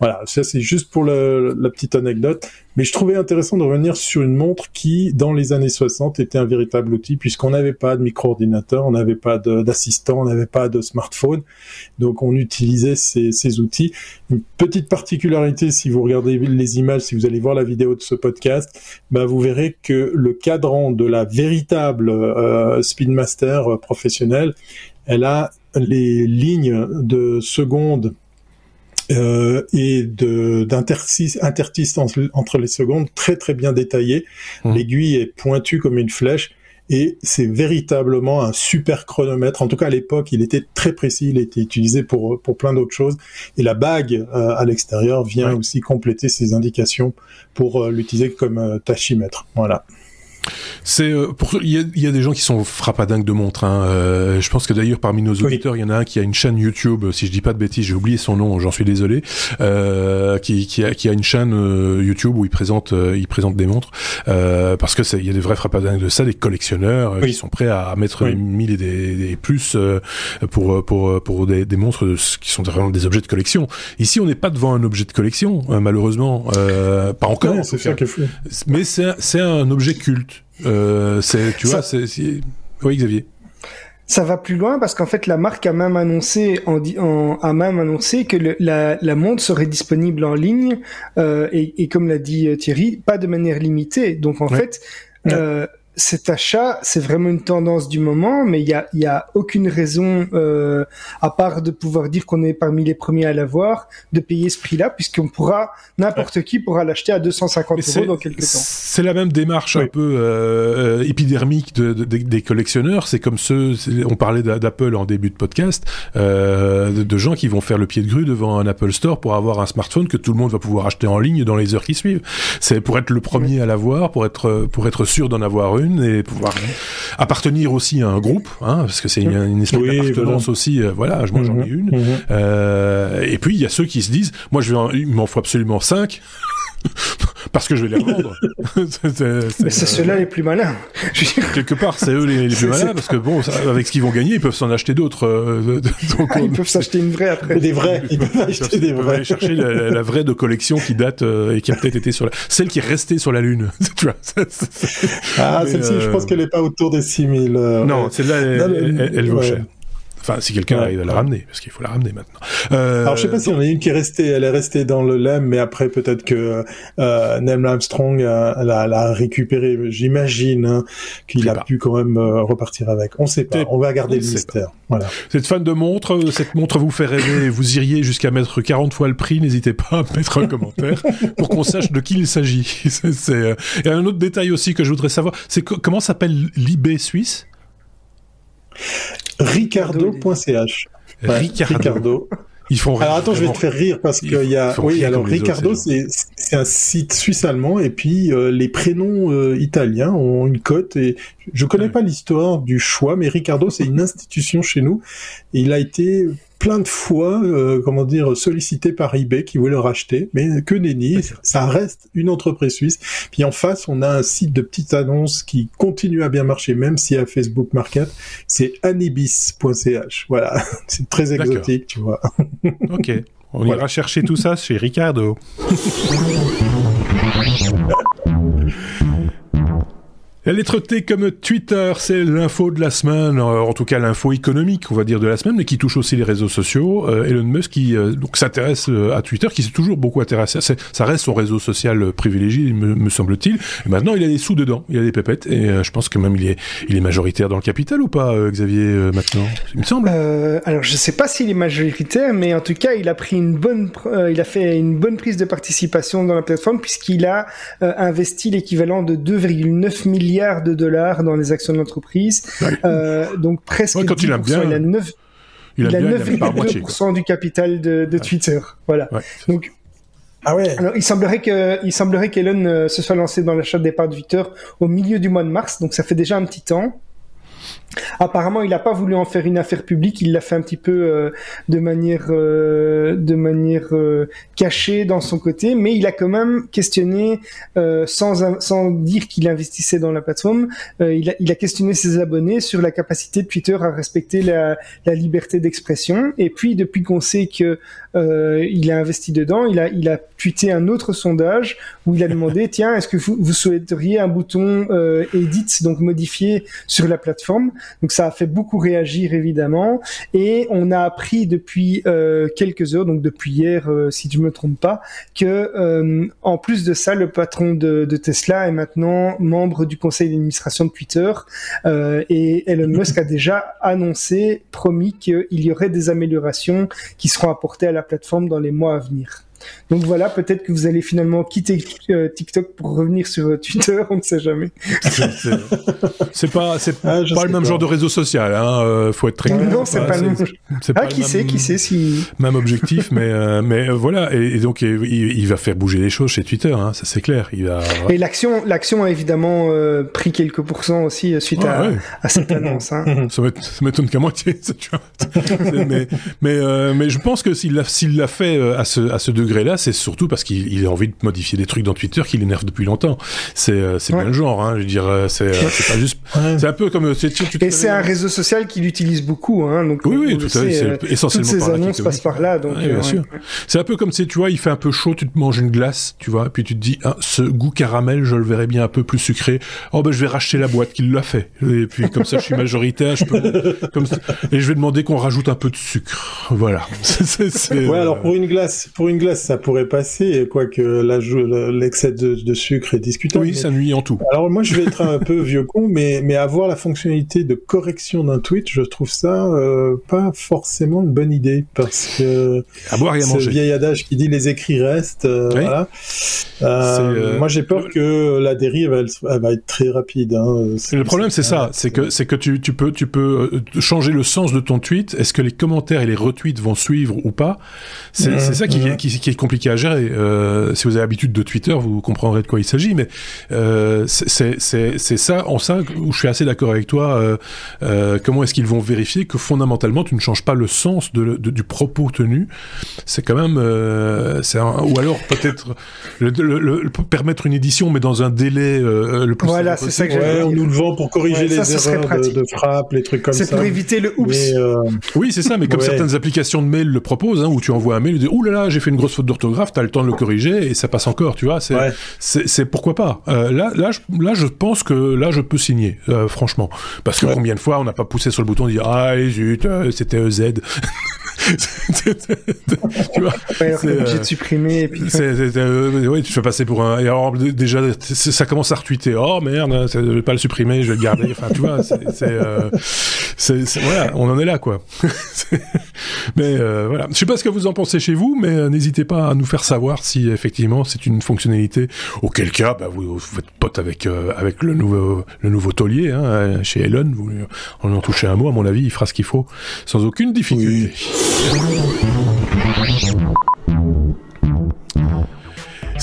Voilà, ça c'est juste pour le, la petite anecdote. Mais je trouvais intéressant de revenir sur une montre qui, dans les années 60, était un véritable outil, puisqu'on n'avait pas de micro-ordinateur, on n'avait pas d'assistant, on n'avait pas de smartphone. Donc on utilisait ces, outils. Une petite particularité, si vous regardez les images, si vous allez voir la vidéo de ce podcast, bah vous verrez que le cadran de la véritable euh, Speedmaster euh, professionnelle, elle a les lignes de secondes euh, et d'interstice entre les secondes très très bien détaillé. Mmh. L'aiguille est pointue comme une flèche et c'est véritablement un super chronomètre. En tout cas, à l'époque, il était très précis, il était utilisé pour pour plein d'autres choses. Et la bague euh, à l'extérieur vient aussi compléter ces indications pour euh, l'utiliser comme euh, tachymètre. Voilà. C'est euh, pour il y a, y a, des gens qui sont frappadingues de montres. Hein. Euh, je pense que d'ailleurs parmi nos auditeurs, il y en a un qui a une chaîne YouTube. Si je dis pas de bêtises, j'ai oublié son nom, j'en suis désolé. Euh, qui, qui, a, qui a une chaîne euh, YouTube où il présente euh, il présente des montres parce que il y a des vrais frappadingues de ça, des collectionneurs qui sont prêts à mettre des mille et des, des plus pour pour pour des, des montres qui sont vraiment des objets de collection. Ici, on n'est pas devant un objet de collection, malheureusement, pas encore. c'est ça qui est fou. Mais c'est c'est un objet culte. Euh, c'est, tu vois, c'est, oui, Xavier. Ça va plus loin parce qu'en fait la marque a même annoncé en, en a même annoncé que le, la, la, montre serait disponible en ligne euh, et, et, comme l'a dit euh, Thierry, pas de manière limitée. Donc en fait, euh, cet achat, c'est vraiment une tendance du moment, mais il y a, y a aucune raison, euh, à part de pouvoir dire qu'on est parmi les premiers à l'avoir, de payer ce prix-là, puisqu'on pourra, n'importe qui pourra l'acheter à 250 euros dans quelques temps. C'est la même démarche un peu euh, épidermique de, de, des collectionneurs. C'est comme ceux, on parlait d'Apple en début de podcast, euh, de, de, gens qui vont faire le pied de grue devant un Apple Store pour avoir un smartphone que tout le monde va pouvoir acheter en ligne dans les heures qui suivent. C'est pour être le premier à l'avoir, pour être pour être sûr d'en avoir une et pouvoir appartenir aussi à un groupe, hein, parce que c'est une, une, espèce d'appartenance aussi. Euh, voilà, moi j'en ai mhm. une. Mhm. Euh, et puis il y a ceux qui se disent, moi je vais, il m'en faut absolument cinq. parce que je vais les revendre. Mais c'est ceux-là les plus malins. Quelque part, c'est eux les, plus malins parce que bon, avec ce qu'ils vont gagner, ils peuvent s'en acheter d'autres. Euh, ils peuvent s'acheter une vraie après. Des vrais. Ils peuvent acheter des vrais. aller chercher la, vraie de collection qui date euh, et qui a peut-être été sur la, celle qui est restée sur la lune. tu vois. ah, celle-ci, je pense euh, qu'elle est pas autour des 6000. non, celle-là, elle, elle, vaut cher. Enfin, si quelqu'un arrive à la ramener, parce qu'il faut la ramener maintenant. Euh, Alors, je sais pas s'il y en a une qui est restée, elle est restée dans le LEM, mais après, peut-être que euh, Neil Armstrong l'a récupéré. J'imagine hein, qu'il a pu quand même euh, repartir avec. On sait pas. On va garder le mystère. Voilà. Cette fan de montre, euh, cette montre vous fait rêver, vous iriez jusqu'à mettre 40 fois le prix, n'hésitez pas à mettre un commentaire pour qu'on sache de qui il s'agit. C'est, Et un autre détail aussi que je voudrais savoir, c'est comment s'appelle l'eBay suisse? Ricardo.ch. Ricardo. Ils font alors attends, je vais te faire rire parce qu'il y a oui alors Ricardo c'est c'est un site suisse allemand et puis euh, les prénoms euh, italiens ont une cote et je connais pas l'histoire du choix mais Ricardo c'est une institution chez nous et il a été plein de fois, euh, comment dire, sollicité par eBay qui voulait le racheter, mais que nenni, ça reste une entreprise suisse. Puis en face, on a un site de petites annonces qui continue à bien marcher, même si à Facebook Market, c'est anibis.ch. Voilà, c'est très exotique, tu vois. ok, on ira chercher tout ça chez Ricardo. La lettre T comme Twitter, c'est l'info de la semaine, euh, en tout cas l'info économique, on va dire, de la semaine, mais qui touche aussi les réseaux sociaux. Euh, Elon Musk qui euh, s'intéresse à Twitter, qui s'est toujours beaucoup intéressé. Ça reste son réseau social privilégié, me, semble-t-il. Et maintenant, il a des sous dedans, il a des pépettes, et je pense que même il est, il est majoritaire dans le capital ou pas, Xavier, maintenant? Il me semble. alors, je sais pas s'il est majoritaire, mais en tout cas, il a pris une bonne, il a fait une bonne prise de participation dans la plateforme puisqu'il a investi l'équivalent de 2,9 milliards de dollars dans les actions de l'entreprise. Euh, donc presque quand il a bien, il a 9 il, a 9,2% du capital de, Twitter. Voilà. Donc ah ouais. Alors, il semblerait que, il semblerait qu'Elon euh, se soit lancé dans l'achat des parts de Twitter au milieu du mois de mars, donc ça fait déjà un petit temps. Apparemment, il n'a pas voulu en faire une affaire publique. Il l'a fait un petit peu euh, de manière, euh, de manière euh, cachée dans son côté, mais il a quand même questionné, sans, sans dire qu'il investissait dans la plateforme, il a, il, a, questionné ses abonnés sur la capacité de Twitter à respecter la, la liberté d'expression. Et puis, depuis qu'on sait que il a investi dedans, il a, il a tweeté un autre sondage où il a demandé, tiens, est-ce que vous, vous souhaiteriez un bouton edit, donc modifié sur la plateforme? Donc ça a fait beaucoup réagir évidemment. Et on a appris depuis euh, quelques heures, donc depuis hier, euh, si je me trompe pas, que euh, en plus de ça, le patron de, de, Tesla est maintenant membre du conseil d'administration de Twitter. et Elon Musk a déjà annoncé, promis qu'il y aurait des améliorations qui seront apportées à la plateforme dans les mois à venir. Donc voilà, peut-être que vous allez finalement quitter euh, TikTok pour revenir sur euh, Twitter, on ne sait jamais. C'est pas, c'est ah, pas le même genre de réseau social, hein. Euh, faut être très clair. Non, c'est pas, le même. Ah, qui sait, qui sait si. Même objectif, mais mais voilà, et, donc il, va faire bouger les choses chez Twitter, hein, ça c'est clair. Il va. Et l'action, l'action a évidemment pris quelques pourcents aussi suite à, à, cette annonce. Hein. ça m'étonne qu'à moitié, ça, tu vois. mais mais mais je pense que s'il l'a s'il l'a fait à ce à ce degré-là c'est surtout parce qu'il a envie de modifier des trucs dans Twitter qui l'énervent depuis longtemps. C'est euh, c'est bien le genre, hein, je veux dire, euh, c'est euh, pas juste. C'est un peu comme. Tu, tu Et c'est un réseau social qu'il utilise beaucoup, hein, donc. Oui, oui, tout à fait. Essentiellement. Toutes ces annonces passent par là, donc. bien sûr. C'est un peu comme si tu vois, il fait un peu chaud, tu te manges une glace, tu vois, puis tu te dis, ah, ce goût caramel, je le verrais bien un peu plus sucré. Oh ben je vais racheter la boîte qui l'a fait. Et puis comme ça, je suis majoritaire, je peux. Comme Et je vais demander qu'on rajoute un peu de sucre. Voilà. ouais, alors pour une glace, pour une glace, ça pourrait passer, quoique l'excès de, sucre est discutable. Oui, ça nuit en tout. Alors moi, je vais être un peu vieux con, mais, mais avoir la fonctionnalité de correction d'un tweet, je trouve ça euh, pas forcément une bonne idée, parce que à boire et à manger. vieil adage qui dit les écrits restent, euh, voilà. Euh, moi, j'ai peur que la dérive, elle, va être très rapide. Hein. Le problème, c'est ça, c'est que c'est que tu, tu peux tu peux changer le sens de ton tweet. Est-ce que les commentaires et les retweets vont suivre ou pas? C'est mmh, ça qui, mmh. qui, qui, est compliqué à gérer. Euh, si vous avez l'habitude de Twitter, vous comprendrez de quoi il s'agit. Mais euh, c'est ça, en ça où je suis assez d'accord avec toi. Euh, euh, comment est-ce qu'ils vont vérifier que fondamentalement tu ne changes pas le sens de, de, du propos tenu C'est quand même, euh, c'est ou alors peut-être le, le, permettre une édition, mais dans un délai le plus. Voilà, c'est ça que ouais, on nous le vend pour corriger les erreurs de, de, frappe, les trucs comme ça. C'est pour éviter le oups. oui, c'est ça. Mais comme certaines applications de mail le proposent, hein, où tu envoies un mail, tu dis ouh là là, j'ai fait une grosse faute d'orthographe t'as le temps de le corriger et ça passe encore, tu vois. C'est, c'est, pourquoi pas. Euh, là, là, je, là, je pense que là, je peux signer, euh, franchement, parce que combien de fois on n'a pas poussé sur le bouton de dire ah zut, euh, c'était EZ. tu vois, ouais, obligé de supprimer et puis. oui, tu fais passer pour un. Et alors déjà, ça commence à retweeter. Oh merde, je vais pas le supprimer, je vais le garder. Enfin, tu vois, c'est, c'est, voilà, on en est là, quoi. mais voilà, je sais pas ce que vous en pensez chez vous, mais n'hésitez pas à nous faire savoir si effectivement c'est une fonctionnalité. Auquel cas, bah, vous, vous, faites pote avec euh, avec le nouveau le nouveau taulier hein, chez Elon. Vous en en touchez un mot, à mon avis, il fera ce qu'il faut sans aucune difficulté.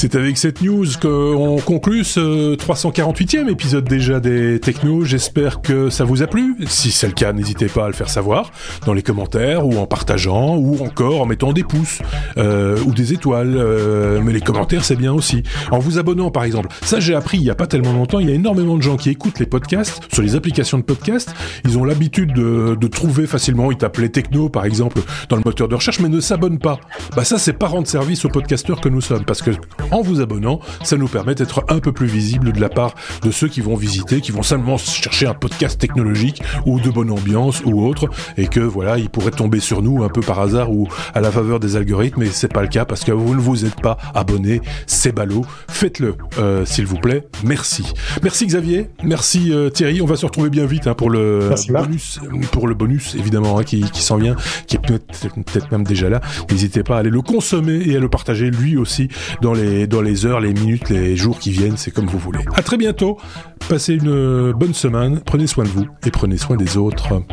C'est avec cette news qu'on conclut ce 348e épisode déjà des Technos. J'espère que ça vous a plu. Si c'est le cas, n'hésitez pas à le faire savoir dans les commentaires ou en partageant ou encore en mettant des pouces euh, ou des étoiles. Euh, mais les commentaires, c'est bien aussi. En vous abonnant, par exemple. Ça, j'ai appris il y a pas tellement longtemps. Il y a énormément de gens qui écoutent les podcasts sur les applications de podcasts. Ils ont l'habitude de, de, trouver facilement. Ils tapent les Technos, par exemple, dans le moteur de recherche, mais ne s'abonnent pas. Bah ça, c'est pas rendre service aux podcasteurs que nous sommes, parce que en vous abonnant. Ça nous permet d'être un peu plus visible de la part de ceux qui vont visiter, qui vont simplement chercher un podcast technologique ou de bonne ambiance ou autre, et que voilà, ils pourraient tomber sur nous un peu par hasard ou à la faveur des algorithmes, mais c'est pas le cas parce que vous ne vous êtes pas abonné, c'est ballot. Faites-le, euh, s'il vous plaît. Merci. Merci Xavier, merci euh, Thierry. On va se retrouver bien vite hein, pour le bonus, pour le bonus évidemment hein, qui, qui s'en vient, qui est peut-être même déjà là. N'hésitez pas à aller le consommer et à le partager lui aussi dans dans les heures, les minutes, les jours qui viennent. C'est comme vous voulez. À très bientôt. Passez une bonne semaine. Prenez soin de vous et prenez soin des autres.